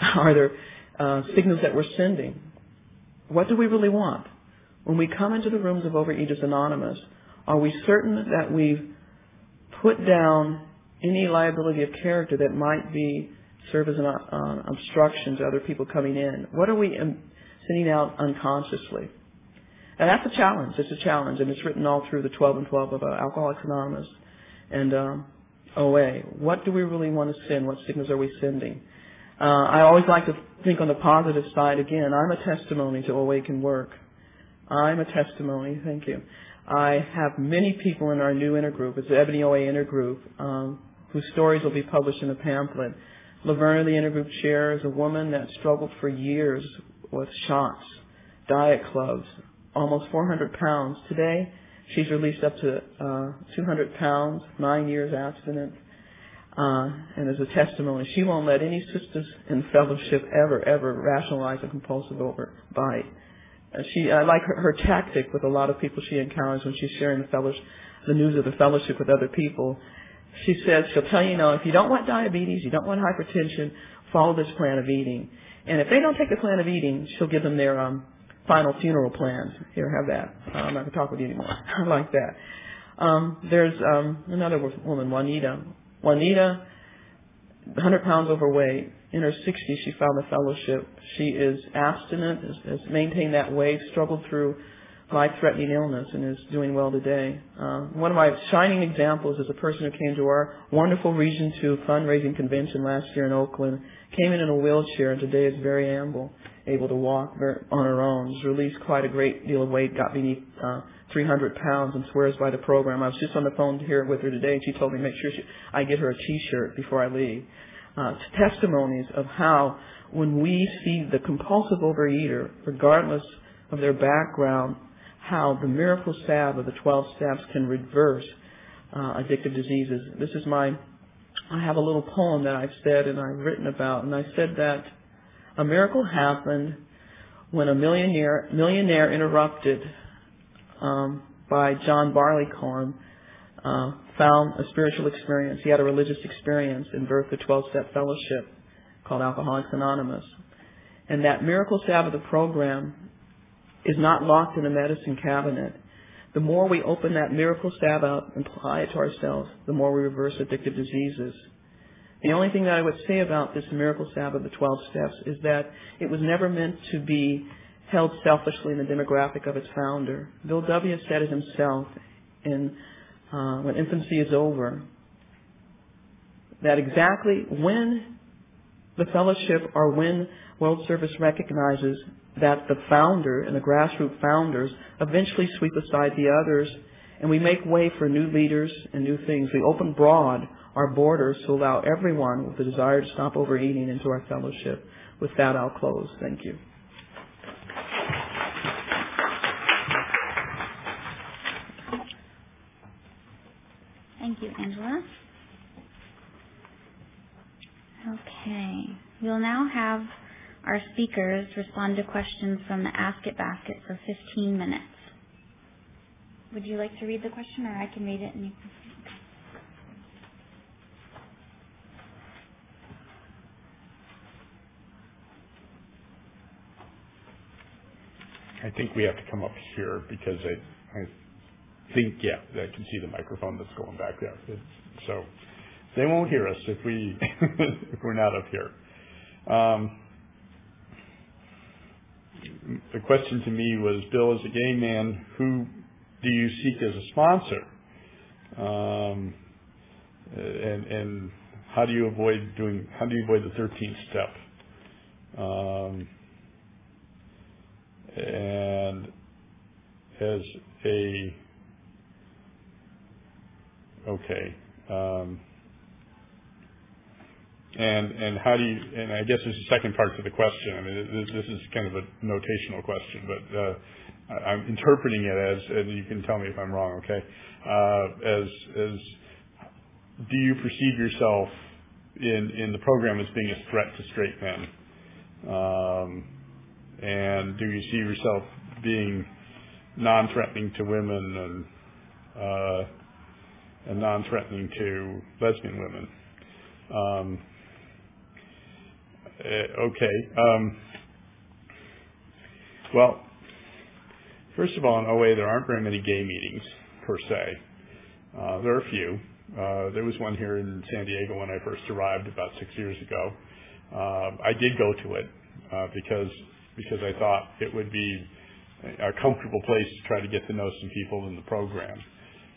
Are there uh, signals that we're sending. What do we really want? When we come into the rooms of Overeaters Anonymous, are we certain that we've put down any liability of character that might be serve as an uh, obstruction to other people coming in? What are we um, sending out unconsciously? And that's a challenge. It's a challenge, and it's written all through the 12 and 12 of uh, Alcoholics Anonymous and um, OA. What do we really want to send? What signals are we sending? Uh, I always like to think on the positive side again. I'm a testimony to OA can work. I'm a testimony. Thank you. I have many people in our new intergroup. It's the Ebony OA intergroup, um, whose stories will be published in a pamphlet. Laverna, the intergroup chair, is a woman that struggled for years with shots, diet clubs, almost 400 pounds. Today, she's released up to uh, 200 pounds, nine years abstinent. Uh, and as a testimony, she won't let any sisters in fellowship ever, ever rationalize a compulsive overbite. Uh, she, I like her, her tactic with a lot of people she encounters when she's sharing the fellowship, the news of the fellowship with other people. She says she'll tell you, you know, if you don't want diabetes, you don't want hypertension, follow this plan of eating. And if they don't take the plan of eating, she'll give them their um, final funeral plans. Here, have that. Uh, I'm not going to talk with you anymore. I like that. Um, there's um, another woman, Juanita. Juanita, 100 pounds overweight. In her 60s, she found the fellowship. She is abstinent, has, has maintained that weight, struggled through life-threatening illness, and is doing well today. Uh, one of my shining examples is a person who came to our wonderful Region 2 fundraising convention last year in Oakland, came in in a wheelchair, and today is very amble able to walk on her own. She's released quite a great deal of weight, got beneath uh, 300 pounds, and swears by the program. I was just on the phone here with her today, and she told me make sure she, I get her a T-shirt before I leave. Uh, testimonies of how when we see the compulsive overeater, regardless of their background, how the miracle salve of the 12 steps can reverse uh, addictive diseases. This is my, I have a little poem that I've said and I've written about, and I said that a miracle happened when a millionaire, millionaire interrupted um, by John Barleycorn uh, found a spiritual experience. He had a religious experience and birthed a 12-step fellowship called Alcoholics Anonymous. And that miracle salve of the program is not locked in a medicine cabinet. The more we open that miracle salve out and apply it to ourselves, the more we reverse addictive diseases. The only thing that I would say about this miracle Sabbath, the 12 steps, is that it was never meant to be held selfishly in the demographic of its founder. Bill W. said it himself in uh, When Infancy is Over, that exactly when the fellowship or when World Service recognizes that the founder and the grassroots founders eventually sweep aside the others and we make way for new leaders and new things. We open broad our borders to allow everyone with the desire to stop overeating into our fellowship. With that, I'll close. Thank you. Thank you, Angela. Okay. We'll now have our speakers respond to questions from the Ask It basket for 15 minutes. Would you like to read the question, or I can read it and you can I think we have to come up here because I, I think, yeah, I can see the microphone that's going back there. So they won't hear us if we if we're not up here. Um, The question to me was, Bill, as a gay man, who do you seek as a sponsor? Um, and, and how do you avoid doing? How do you avoid the 13th step? Um, and as a okay um, and and how do you and I guess there's a second part to the question. I mean, this, is kind of a notational question, but uh, I'm interpreting it as, and you can tell me if I'm wrong, okay? Uh, as as do you perceive yourself in in the program as being a threat to straight men? Um, and do you see yourself being non-threatening to women and uh, and non-threatening to lesbian women? Uh, okay. Um, well, first of all, in OA, there aren't very many gay meetings per se. Uh, there are a few. Uh, there was one here in San Diego when I first arrived about six years ago. Um, I did go to it uh, because because I thought it would be a comfortable place to try to get to know some people in the program,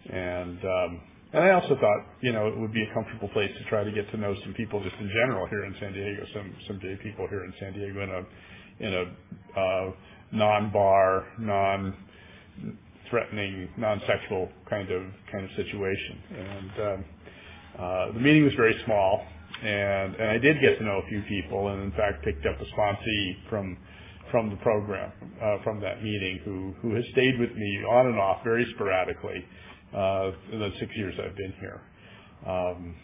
and um, and I also thought you know it would be a comfortable place to try to get to know some people just in general here in San Diego, some some gay people here in San Diego in a in a uh, non-bar, non-threatening, non-sexual kind of kind of situation, and. Um, uh, the meeting was very small, and, and I did get to know a few people, and in fact picked up a sponsee from from the program uh, from that meeting who who has stayed with me on and off very sporadically in the six years I've been here. Um,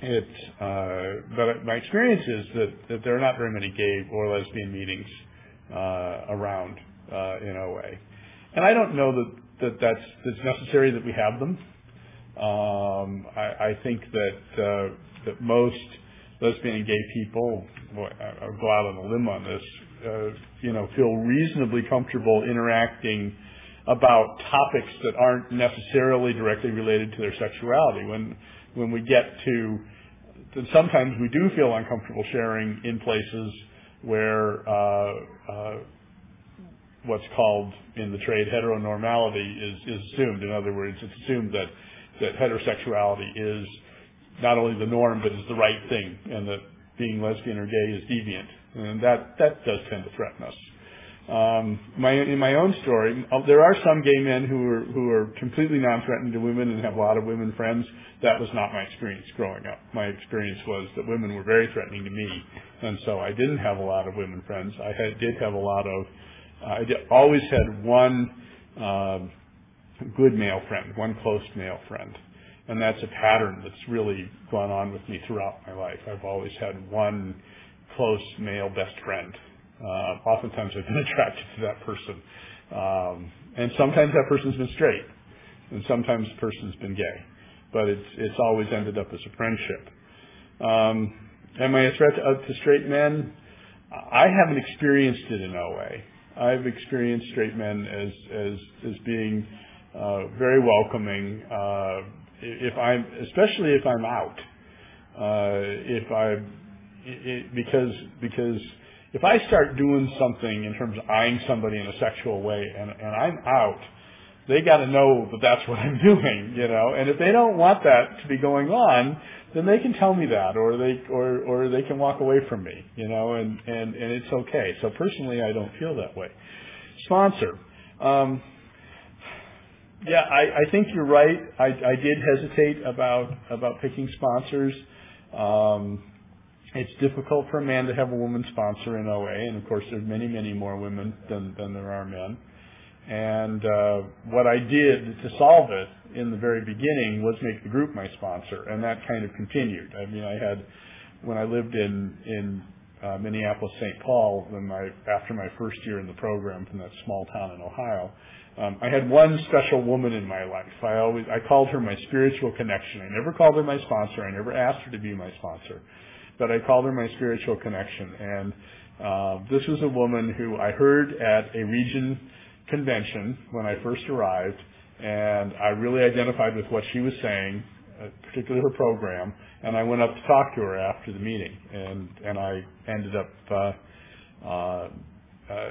it, uh, but my experience is that, that there are not very many gay or lesbian meetings uh, around uh, in OA, and I don't know that, that that's it's necessary that we have them. Um, I, I think that uh, that most lesbian and gay people, well, I'll go out on a limb on this, uh, you know, feel reasonably comfortable interacting about topics that aren't necessarily directly related to their sexuality. When when we get to sometimes we do feel uncomfortable sharing in places where uh, uh, what's called in the trade heteronormality is, is assumed. In other words, it's assumed that that heterosexuality is not only the norm but is the right thing, and that being lesbian or gay is deviant, and that that does tend to threaten us. Um, my, in my own story, uh, there are some gay men who are who are completely non-threatening to women and have a lot of women friends. That was not my experience growing up. My experience was that women were very threatening to me, and so I didn't have a lot of women friends. I had, did have a lot of. Uh, I did, always had one uh, good male friend, one close male friend. And that's a pattern that's really gone on with me throughout my life. I've always had one close male best friend. Uh, oftentimes I've been attracted to that person. Um, and sometimes that person's been straight. And sometimes the person's been gay. But it's, it's always ended up as a friendship. Um, am I a threat to, uh, to straight men? I haven't experienced it in OA. I've experienced straight men as, as, as being uh, very welcoming. Uh, if I'm, especially if I'm out, uh, if I, it, because because if I start doing something in terms of eyeing somebody in a sexual way, and and I'm out, they got to know that that's what I'm doing, you know. And if they don't want that to be going on, then they can tell me that, or they or or they can walk away from me, you know. And and and it's okay. So personally, I don't feel that way. Sponsor. Um, yeah, I, I think you're right. I, I did hesitate about about picking sponsors. Um, it's difficult for a man to have a woman sponsor in OA, and of course, there's many, many more women than than there are men. And uh, what I did to solve it in the very beginning was make the group my sponsor, and that kind of continued. I mean, I had when I lived in in uh, Minneapolis, St. Paul, when my after my first year in the program from that small town in Ohio. Um, I had one special woman in my life. I always I called her my spiritual connection. I never called her my sponsor. I never asked her to be my sponsor, but I called her my spiritual connection. And uh, this was a woman who I heard at a region convention when I first arrived, and I really identified with what she was saying, uh, particularly her program. And I went up to talk to her after the meeting, and and I ended up. Uh, uh, uh,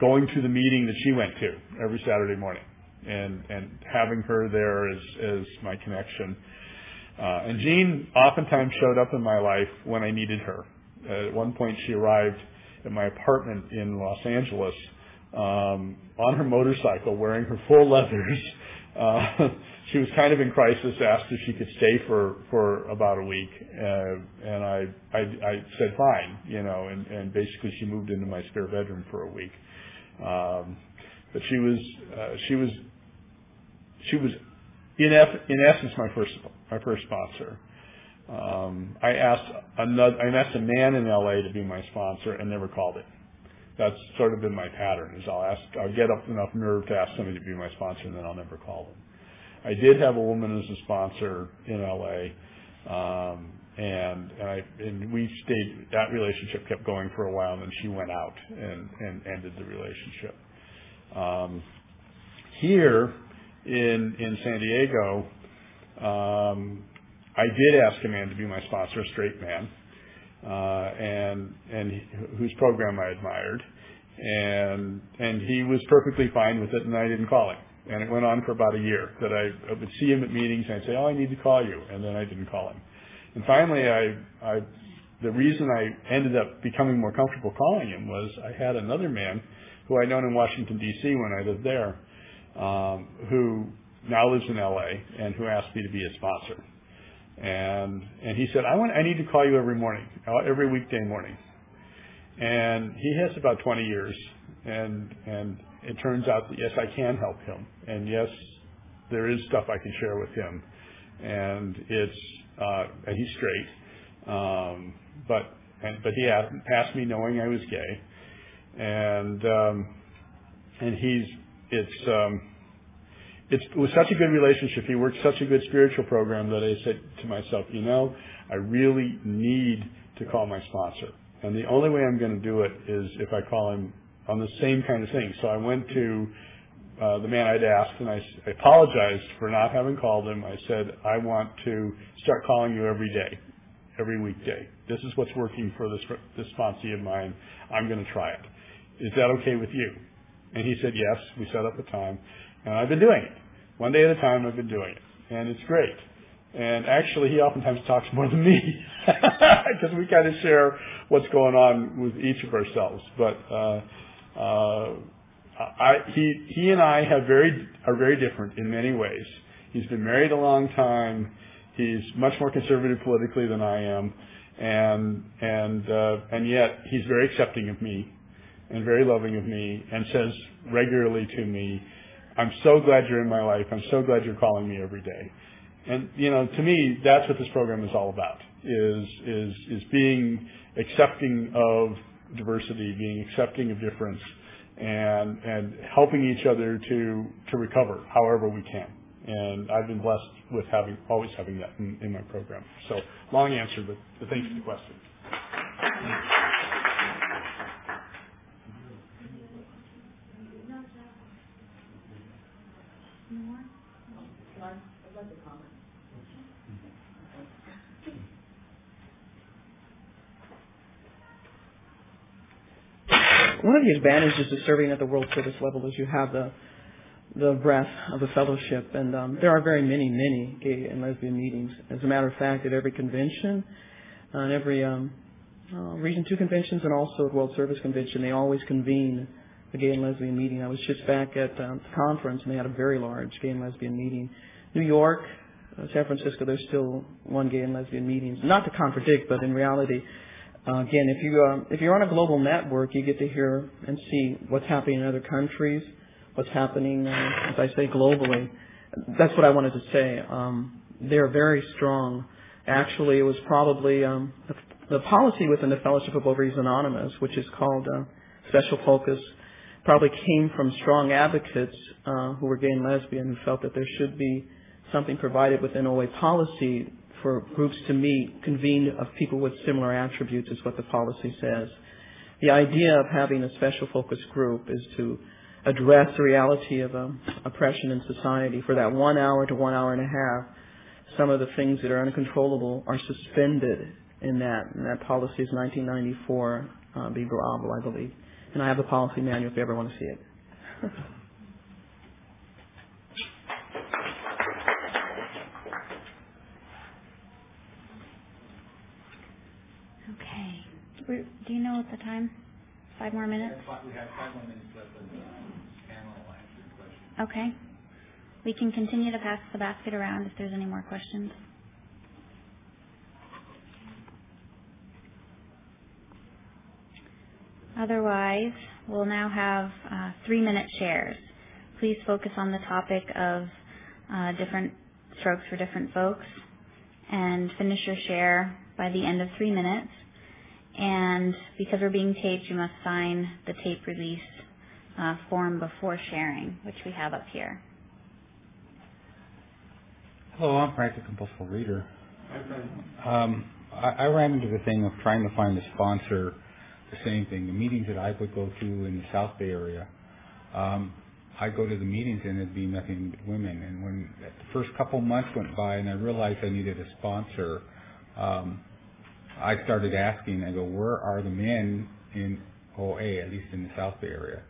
going to the meeting that she went to every Saturday morning and and having her there as as my connection. Uh, and Jean oftentimes showed up in my life when I needed her. At one point, she arrived at my apartment in Los Angeles um, on her motorcycle, wearing her full leathers. Uh, she was kind of in crisis. Asked if she could stay for for about a week, uh, and I, I I said fine, you know. And and basically, she moved into my spare bedroom for a week. Um, but she was uh, she was she was in eff- in essence my first my first sponsor. Um, I asked another I asked a man in LA to be my sponsor and never called it. That's sort of been my pattern. Is I'll ask I'll get up enough nerve to ask somebody to be my sponsor and then I'll never call them. I did have a woman as a sponsor in LA. Um, and and I and we stayed that relationship kept going for a while and then she went out and and ended the relationship um here in in San Diego um I did ask a man to be my sponsor a straight man uh, and and he, whose program I admired, and and he was perfectly fine with it, and I didn't call him. And it went on for about a year that I, I would see him at meetings and I'd say, "Oh, I need to call you," and then I didn't call him. And finally, I, I the reason I ended up becoming more comfortable calling him was I had another man who I'd known in Washington D.C. when I lived there, um, who now lives in L.A. and who asked me to be a sponsor. And and he said, I want I need to call you every morning, uh, every weekday morning. And he has about 20 years, and and it turns out that yes, I can help him, and yes, there is stuff I can share with him, and it's uh, and he's straight, um, but and but he asked, me knowing I was gay, and um, and he's it's um, it was such a good relationship. He worked such a good spiritual program that I said to myself, you know, I really need to call my sponsor. And the only way I'm going to do it is if I call him on the same kind of thing. So I went to uh, the man I'd asked and I, I apologized for not having called him. I said, I want to start calling you every day, every weekday. This is what's working for this, this sponsee of mine. I'm going to try it. Is that okay with you? And he said, yes. We set up a time. And I've been doing it. One day at a time, I've been doing it. And it's great. And actually, he oftentimes talks more than me because we kind of share what's going on with each of ourselves. But uh, uh, I, he he and I have very are very different in many ways. He's been married a long time. He's much more conservative politically than I am, and and uh, and yet he's very accepting of me, and very loving of me, and says regularly to me, I'm so glad you're in my life. I'm so glad you're calling me every day. And you know, to me, that's what this program is all about: is is is being accepting of diversity, being accepting of difference, and and helping each other to to recover however we can. And I've been blessed with having always having that in, in my program. So long answer, but, but thanks for the question. One of the advantages of serving at the World Service level is you have the the breadth of the fellowship, and um, there are very many, many gay and lesbian meetings. As a matter of fact, at every convention, uh, every um, uh, Region Two conventions, and also at World Service Convention, they always convene a gay and lesbian meeting. I was just back at um, the conference, and they had a very large gay and lesbian meeting. New York, uh, San Francisco, there's still one gay and lesbian meetings. Not to contradict, but in reality, uh, again, if you um, if you're on a global network, you get to hear and see what's happening in other countries, what's happening, uh, as I say, globally. That's what I wanted to say. Um, they're very strong. Actually, it was probably um, the, the policy within the Fellowship of Overeaters Anonymous, which is called uh, Special Focus, probably came from strong advocates uh, who were gay and lesbian who felt that there should be something provided within OA policy for groups to meet, convene of people with similar attributes is what the policy says. The idea of having a special focus group is to address the reality of um, oppression in society. For that one hour to one hour and a half, some of the things that are uncontrollable are suspended in that. And that policy is 1994, uh, B. Bravo, I believe. And I have the policy manual if you ever want to see it. Do you know the time? Five more minutes? We have five more minutes left of the panel answering questions. Okay. We can continue to pass the basket around if there's any more questions. Otherwise, we'll now have uh, three-minute shares. Please focus on the topic of uh, different strokes for different folks and finish your share by the end of three minutes and because we're being taped, you must sign the tape release uh, form before sharing, which we have up here. Hello, I'm Frank, the compulsive reader. Um, I, I ran into the thing of trying to find a sponsor, the same thing. The meetings that I would go to in the South Bay area, um, I go to the meetings and it'd be nothing but women. And when the first couple months went by and I realized I needed a sponsor, um, I started asking, I go, where are the men in OA, at least in the South Bay area?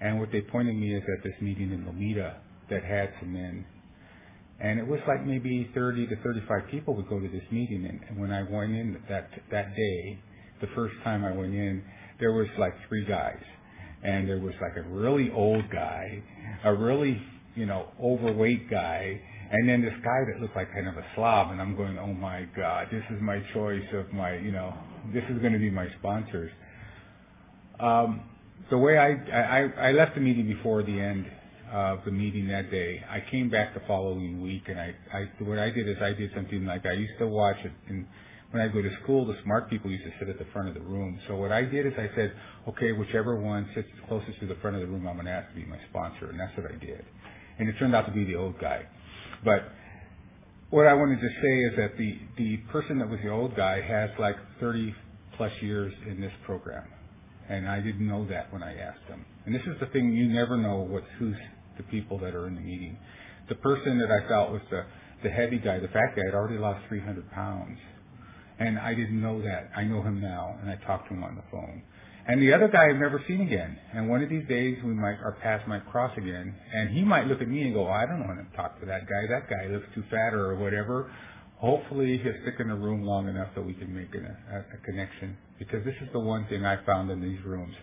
And what they pointed me is at this meeting in Lomita that had some men. And it was like maybe 30 to 35 people would go to this meeting. And, and when I went in that that day, the first time I went in, there was like three guys, and there was like a really old guy, a really you know overweight guy, and then this guy that looked like kind of a slob. And I'm going, oh my god, this is my choice of my you know this is going to be my sponsors. Um, the way I, I I left the meeting before the end of the meeting that day. I came back the following week, and I, I what I did is I did something like I used to watch it, and when I go to school, the smart people used to sit at the front of the room. So what I did is I said, okay, whichever one sits closest to the front of the room, I'm going to ask to be my sponsor, and that's what I did. And it turned out to be the old guy. But what I wanted to say is that the the person that was the old guy has like 30 plus years in this program and I didn't know that when I asked them. And this is the thing, you never know what who's the people that are in the meeting. The person that I felt was the, the heavy guy, the fat guy, had already lost 300 pounds. And I didn't know that. I know him now, and I talked to him on the phone. And the other guy I've never seen again. And one of these days, we might, our paths might cross again. And he might look at me and go, I don't want to talk to that guy. That guy looks too fat or whatever. Hopefully he'll stick in the room long enough that we can make a, a, a connection. Because this is the one thing I found in these rooms,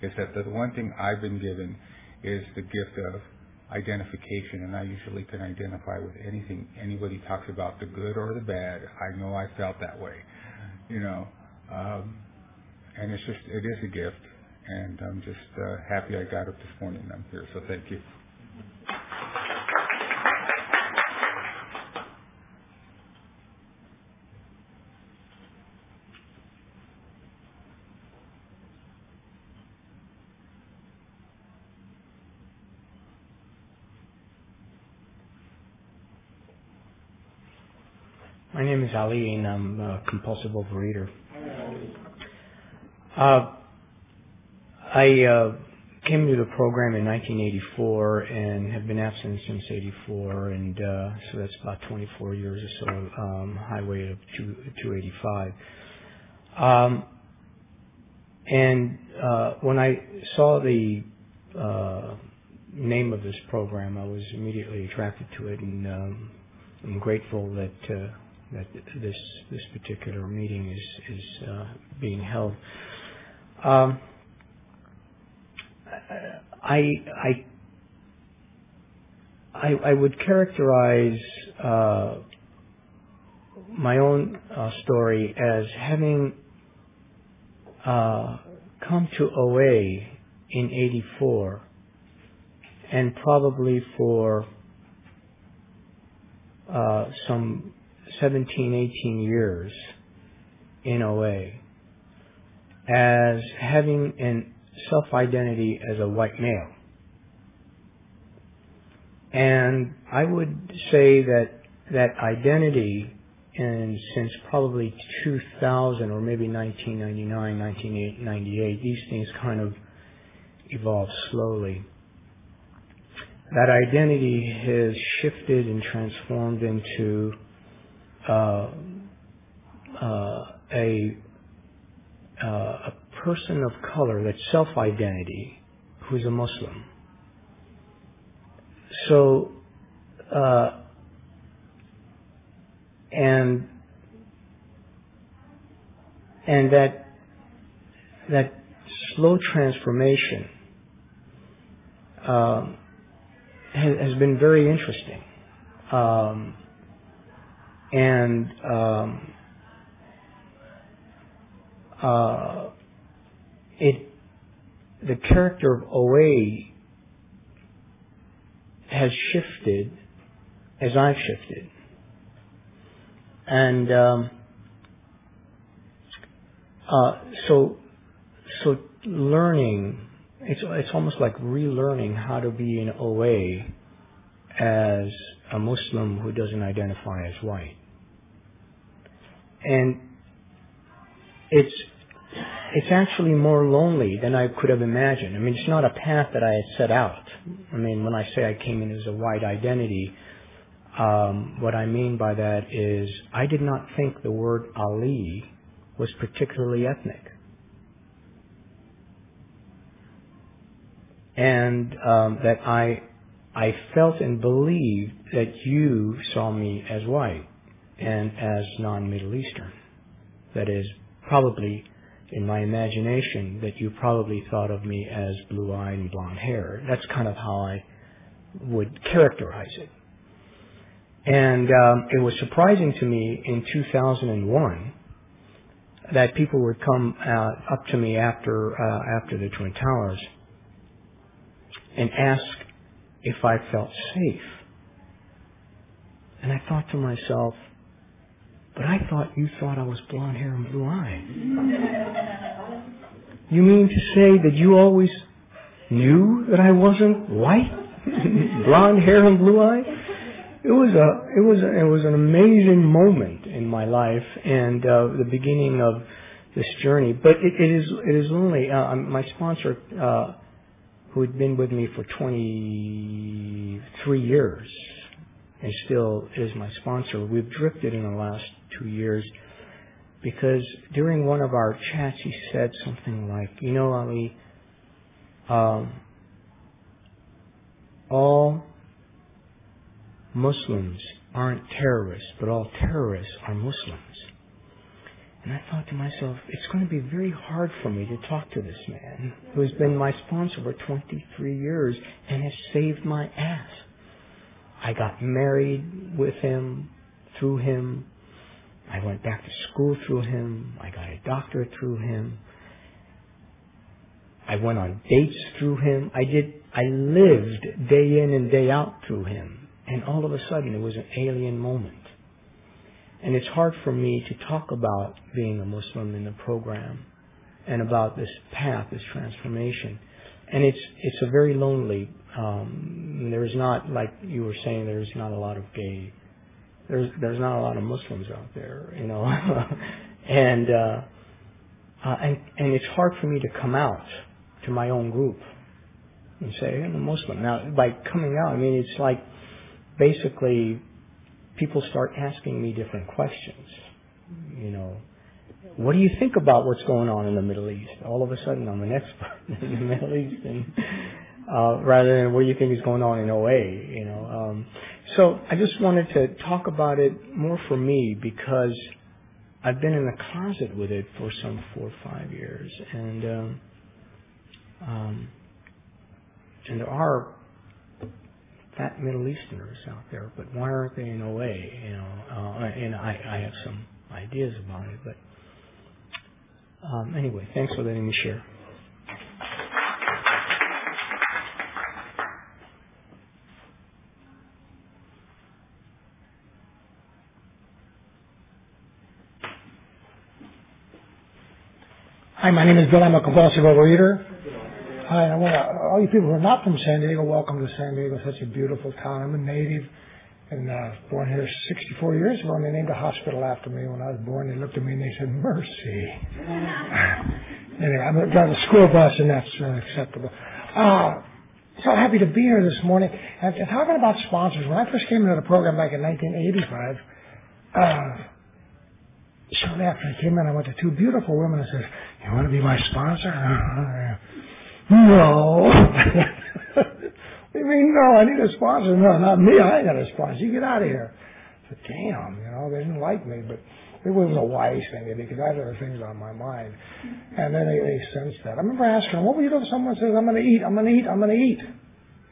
is that the one thing I've been given is the gift of identification, and I usually can identify with anything anybody talks about, the good or the bad. I know I felt that way, you know, um, and it's just it is a gift, and I'm just uh, happy I got up this morning. I'm here, so thank you. My name is Ali, and I'm a compulsive overeater. Uh, I uh, came to the program in 1984 and have been absent since 84, and uh, so that's about 24 years or so, um, high weight of two, 285. Um, and uh, when I saw the uh, name of this program, I was immediately attracted to it, and um, I'm grateful that uh, that this this particular meeting is is uh, being held. Um, I, I I I would characterize uh, my own uh, story as having uh, come to OA in '84, and probably for uh, some 17, 18 years in OA as having a self-identity as a white male. And I would say that that identity and since probably 2000 or maybe 1999, 1998, these things kind of evolved slowly. That identity has shifted and transformed into uh, uh, a uh, a person of color that's self-identity who's a Muslim. So, uh, and and that that slow transformation uh, has, has, been very interesting. Um, and um, uh, it the character of OA has shifted as I've shifted, and um, uh, so so learning it's it's almost like relearning how to be in OA as a Muslim who doesn't identify as white. And it's it's actually more lonely than I could have imagined. I mean, it's not a path that I had set out. I mean, when I say I came in as a white identity, um, what I mean by that is I did not think the word Ali was particularly ethnic. And um, that I, I felt and believed that you saw me as white and as non-Middle Eastern. That is, probably in my imagination, that you probably thought of me as blue-eyed and blonde hair. That's kind of how I would characterize it. And um, it was surprising to me in 2001 that people would come uh, up to me after uh, after the Twin Towers and ask if I felt safe. And I thought to myself, but I thought you thought I was blonde hair and blue eyes. you mean to say that you always knew that I wasn't white, blonde hair and blue eyes? It was a it was a, it was an amazing moment in my life and uh, the beginning of this journey. But it, it is it is only uh, my sponsor uh, who had been with me for 23 years and still is my sponsor. We've drifted in the last two years because during one of our chats he said something like, "You know, Ali, um, all Muslims aren't terrorists, but all terrorists are Muslims." And I thought to myself, it's going to be very hard for me to talk to this man who has been my sponsor for 23 years and has saved my ass. I got married with him, through him. I went back to school through him. I got a doctorate through him. I went on dates through him. I did, I lived day in and day out through him. And all of a sudden it was an alien moment. And it's hard for me to talk about being a Muslim in the program and about this path, this transformation. And it's it's a very lonely. Um, there's not like you were saying. There's not a lot of gay. There's there's not a lot of Muslims out there, you know, and uh, uh, and and it's hard for me to come out to my own group and say I'm a Muslim. Now, by coming out, I mean it's like basically people start asking me different questions. You know, what do you think about what's going on in the Middle East? All of a sudden, I'm an expert in the Middle East, and uh, rather than what you think is going on in OA. You know, um, so I just wanted to talk about it more for me because I've been in the closet with it for some four or five years, and um, um, and there are fat Middle Easterners out there, but why aren't they in OA? You know, uh, and I, I have some ideas about it, but um, anyway, thanks for letting me share. Hi, my name is Bill. I'm a compulsive overeater. Hi, I want to, all you people who are not from San Diego, welcome to San Diego. Such a beautiful town. I'm a native and uh, born here 64 years ago, and they named a hospital after me. When I was born, they looked at me and they said, Mercy. anyway, I'm driving a school bus, and that's uh, acceptable. Uh, so happy to be here this morning. And, and talking about sponsors, when I first came into the program back in 1985, uh, shortly after I came in, I went to two beautiful women and said, you want to be my sponsor? No. you mean, no? I need a sponsor. No, not me. I ain't got a sponsor. You get out of here. I said, damn, you know, they didn't like me, but it was a wise thing because I had other things on my mind. And then they, they sensed that. I remember asking them, what would you do if someone says, I'm going to eat, I'm going to eat, I'm going to eat?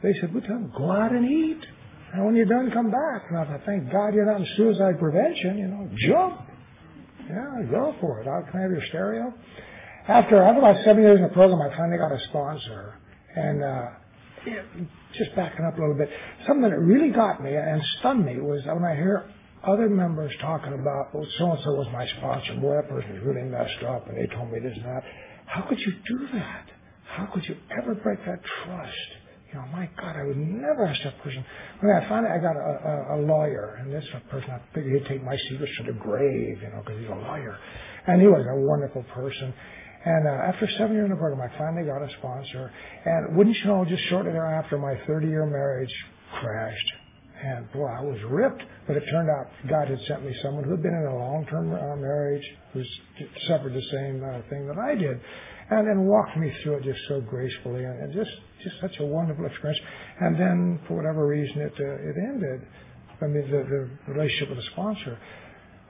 They said, well, tell them, go out and eat. And when you're done, come back. And I thought, thank God you're not in suicide prevention, you know, jump. Yeah, go for it. Can I have your stereo? After, after about seven years in the program, I finally got a sponsor. And, uh, just backing up a little bit, something that really got me and stunned me was when I hear other members talking about, well, so-and-so was my sponsor, boy, that person is really messed up, and they told me this and that. How could you do that? How could you ever break that trust? You know, my God, I would never ask that person. When I finally, I got a, a, a lawyer, and this person, I figured he'd take my secrets to the grave, you know, because he's a lawyer. And he was a wonderful person. And uh, after seven years in the program, I finally got a sponsor. And wouldn't you know, just shortly thereafter, my 30-year marriage crashed. And boy, I was ripped, but it turned out God had sent me someone who had been in a long-term uh, marriage, who's suffered the same uh, thing that I did, and then walked me through it just so gracefully, and, just just such a wonderful experience. And then, for whatever reason, it uh, it ended. I mean, the, the relationship with the sponsor.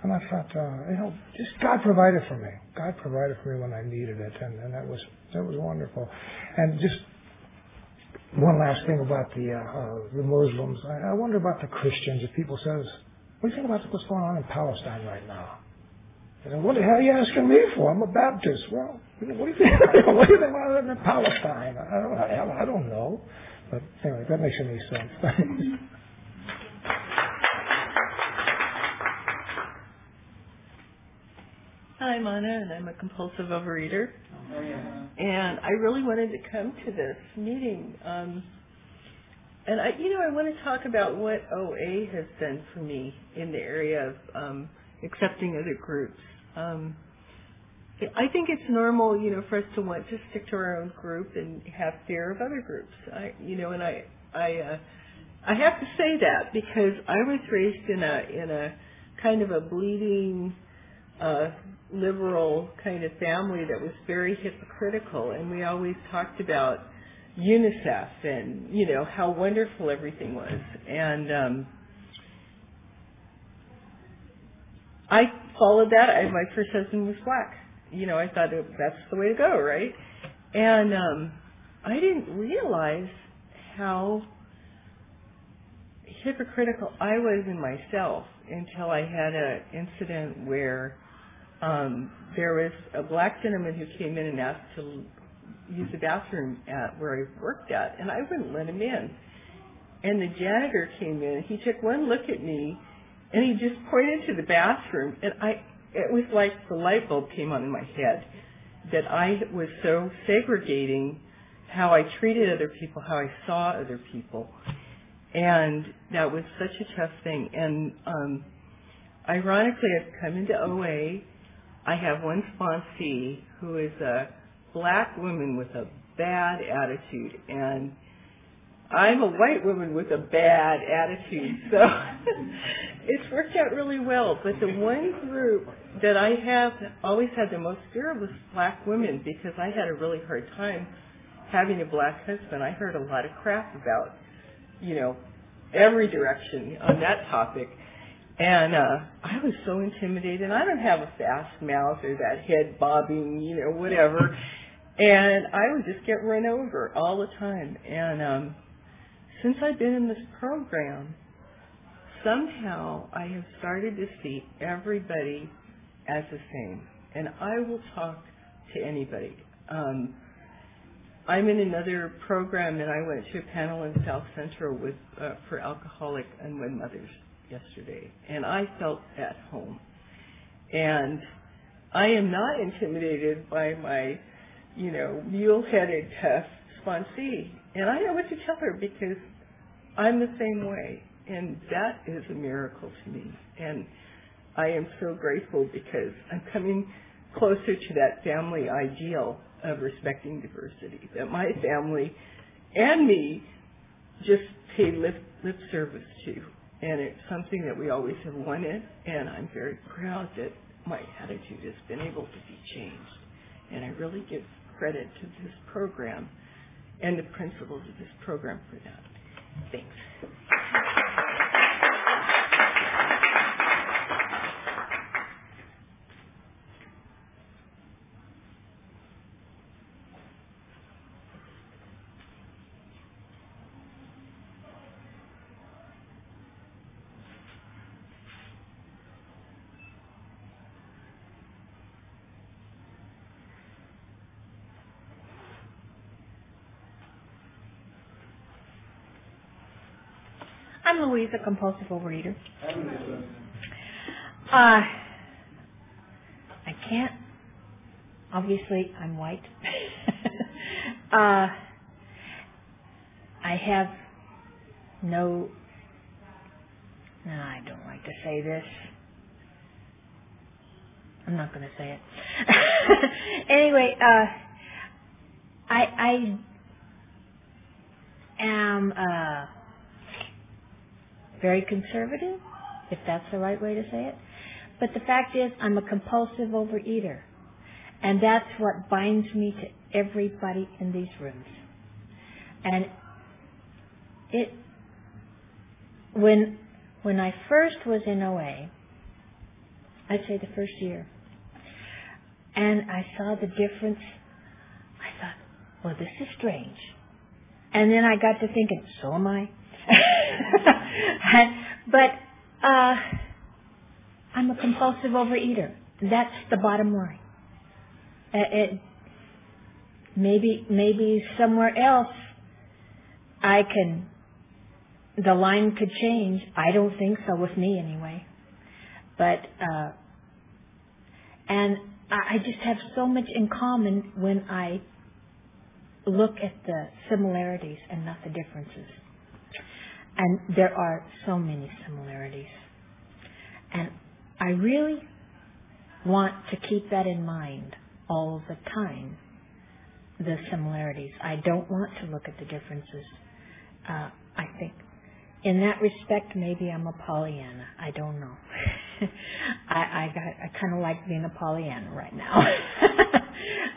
And I thought, uh, you know, just God provided for me. God provided for me when I needed it, and, and that was that was wonderful. And just one last thing about the uh, uh, the Muslims. I, I wonder about the Christians. If people says, "What do you think about what's going on in Palestine right now?" And what the hell are you asking me for? I'm a Baptist. Well, what do you think? what do you think about living in Palestine? I don't, I, I don't know. But anyway, that makes any sense. Hi, I'm Anna, and I'm a compulsive overeater. And I really wanted to come to this meeting. Um, and I, you know, I want to talk about what OA has done for me in the area of um, accepting other groups. Um, I think it's normal, you know, for us to want to stick to our own group and have fear of other groups. I, you know, and I, I, uh, I have to say that because I was raised in a in a kind of a bleeding uh, liberal kind of family that was very hypocritical, and we always talked about UNICEF and you know how wonderful everything was, and um, I followed that. I, my first husband was black. You know, I thought that's the way to go, right? And um, I didn't realize how hypocritical I was in myself until I had an incident where um, there was a black gentleman who came in and asked to use the bathroom at where I worked at, and I wouldn't let him in. And the janitor came in. He took one look at me, and he just pointed to the bathroom, and I. It was like the light bulb came on in my head that I was so segregating how I treated other people, how I saw other people, and that was such a tough thing. And um, ironically, I've come into OA I have one sponsee who is a black woman with a bad attitude, and I'm a white woman with a bad attitude, so it's worked out really well. But the one group that I have always had the most fear of was black women because I had a really hard time having a black husband. I heard a lot of crap about, you know, every direction on that topic. And uh I was so intimidated. I don't have a fast mouth or that head bobbing, you know, whatever. And I would just get run over all the time. And um since I've been in this program, somehow I have started to see everybody as the same. And I will talk to anybody. Um I'm in another program and I went to a panel in South Central with uh, for alcoholic unwed mothers yesterday, and I felt at home. And I am not intimidated by my, you know, mule-headed tough sponsee. And I know what to tell her because I'm the same way. And that is a miracle to me. And I am so grateful because I'm coming closer to that family ideal of respecting diversity that my family and me just pay lip, lip service to and it's something that we always have wanted, and I'm very proud that my attitude has been able to be changed. And I really give credit to this program and the principles of this program for that. Thanks. I'm Louise, a compulsive overeater. Uh, I can't. Obviously, I'm white. uh, I have no. No, I don't like to say this. I'm not going to say it. anyway, uh, I I am. Uh, very conservative, if that's the right way to say it. But the fact is, I'm a compulsive overeater. And that's what binds me to everybody in these rooms. And it, when, when I first was in OA, I'd say the first year, and I saw the difference, I thought, well, this is strange. And then I got to thinking, so am I. but uh, I'm a compulsive overeater. That's the bottom line. Uh, it, maybe maybe somewhere else I can the line could change. I don't think so with me anyway. But uh and I just have so much in common when I look at the similarities and not the differences. And there are so many similarities. And I really want to keep that in mind all the time, the similarities. I don't want to look at the differences. Uh, I think in that respect, maybe I'm a Pollyanna. I don't know. I, I, I kind of like being a Pollyanna right now.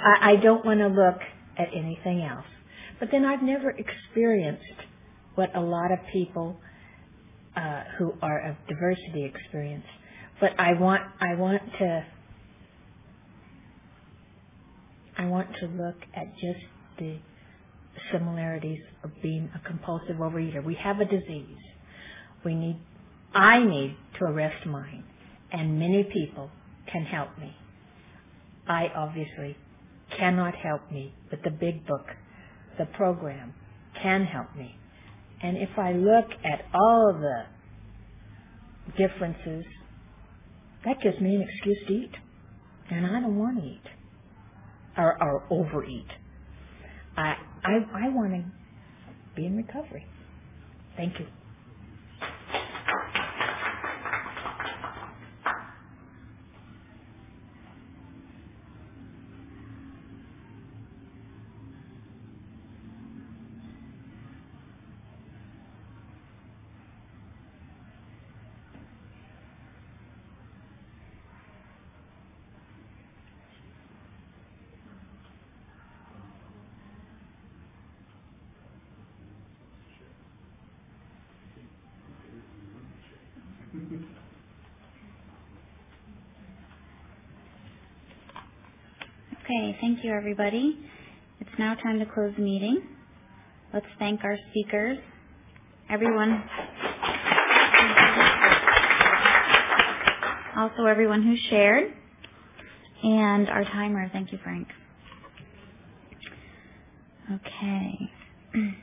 I, I don't want to look at anything else. But then I've never experienced what a lot of people uh, who are of diversity experience. But I want I want to I want to look at just the similarities of being a compulsive overeater. We have a disease. We need, I need to arrest mine, and many people can help me. I obviously cannot help me, but the big book, the program, can help me. And if I look at all the differences, that gives me an excuse to eat. And I don't want to eat or, or overeat. I, I, I want to be in recovery. Thank you. Okay, thank you everybody. It's now time to close the meeting. Let's thank our speakers. Everyone. Also everyone who shared. And our timer. Thank you, Frank. Okay.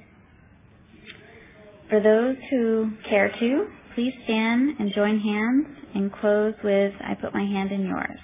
For those who care to, please stand and join hands and close with I put my hand in yours.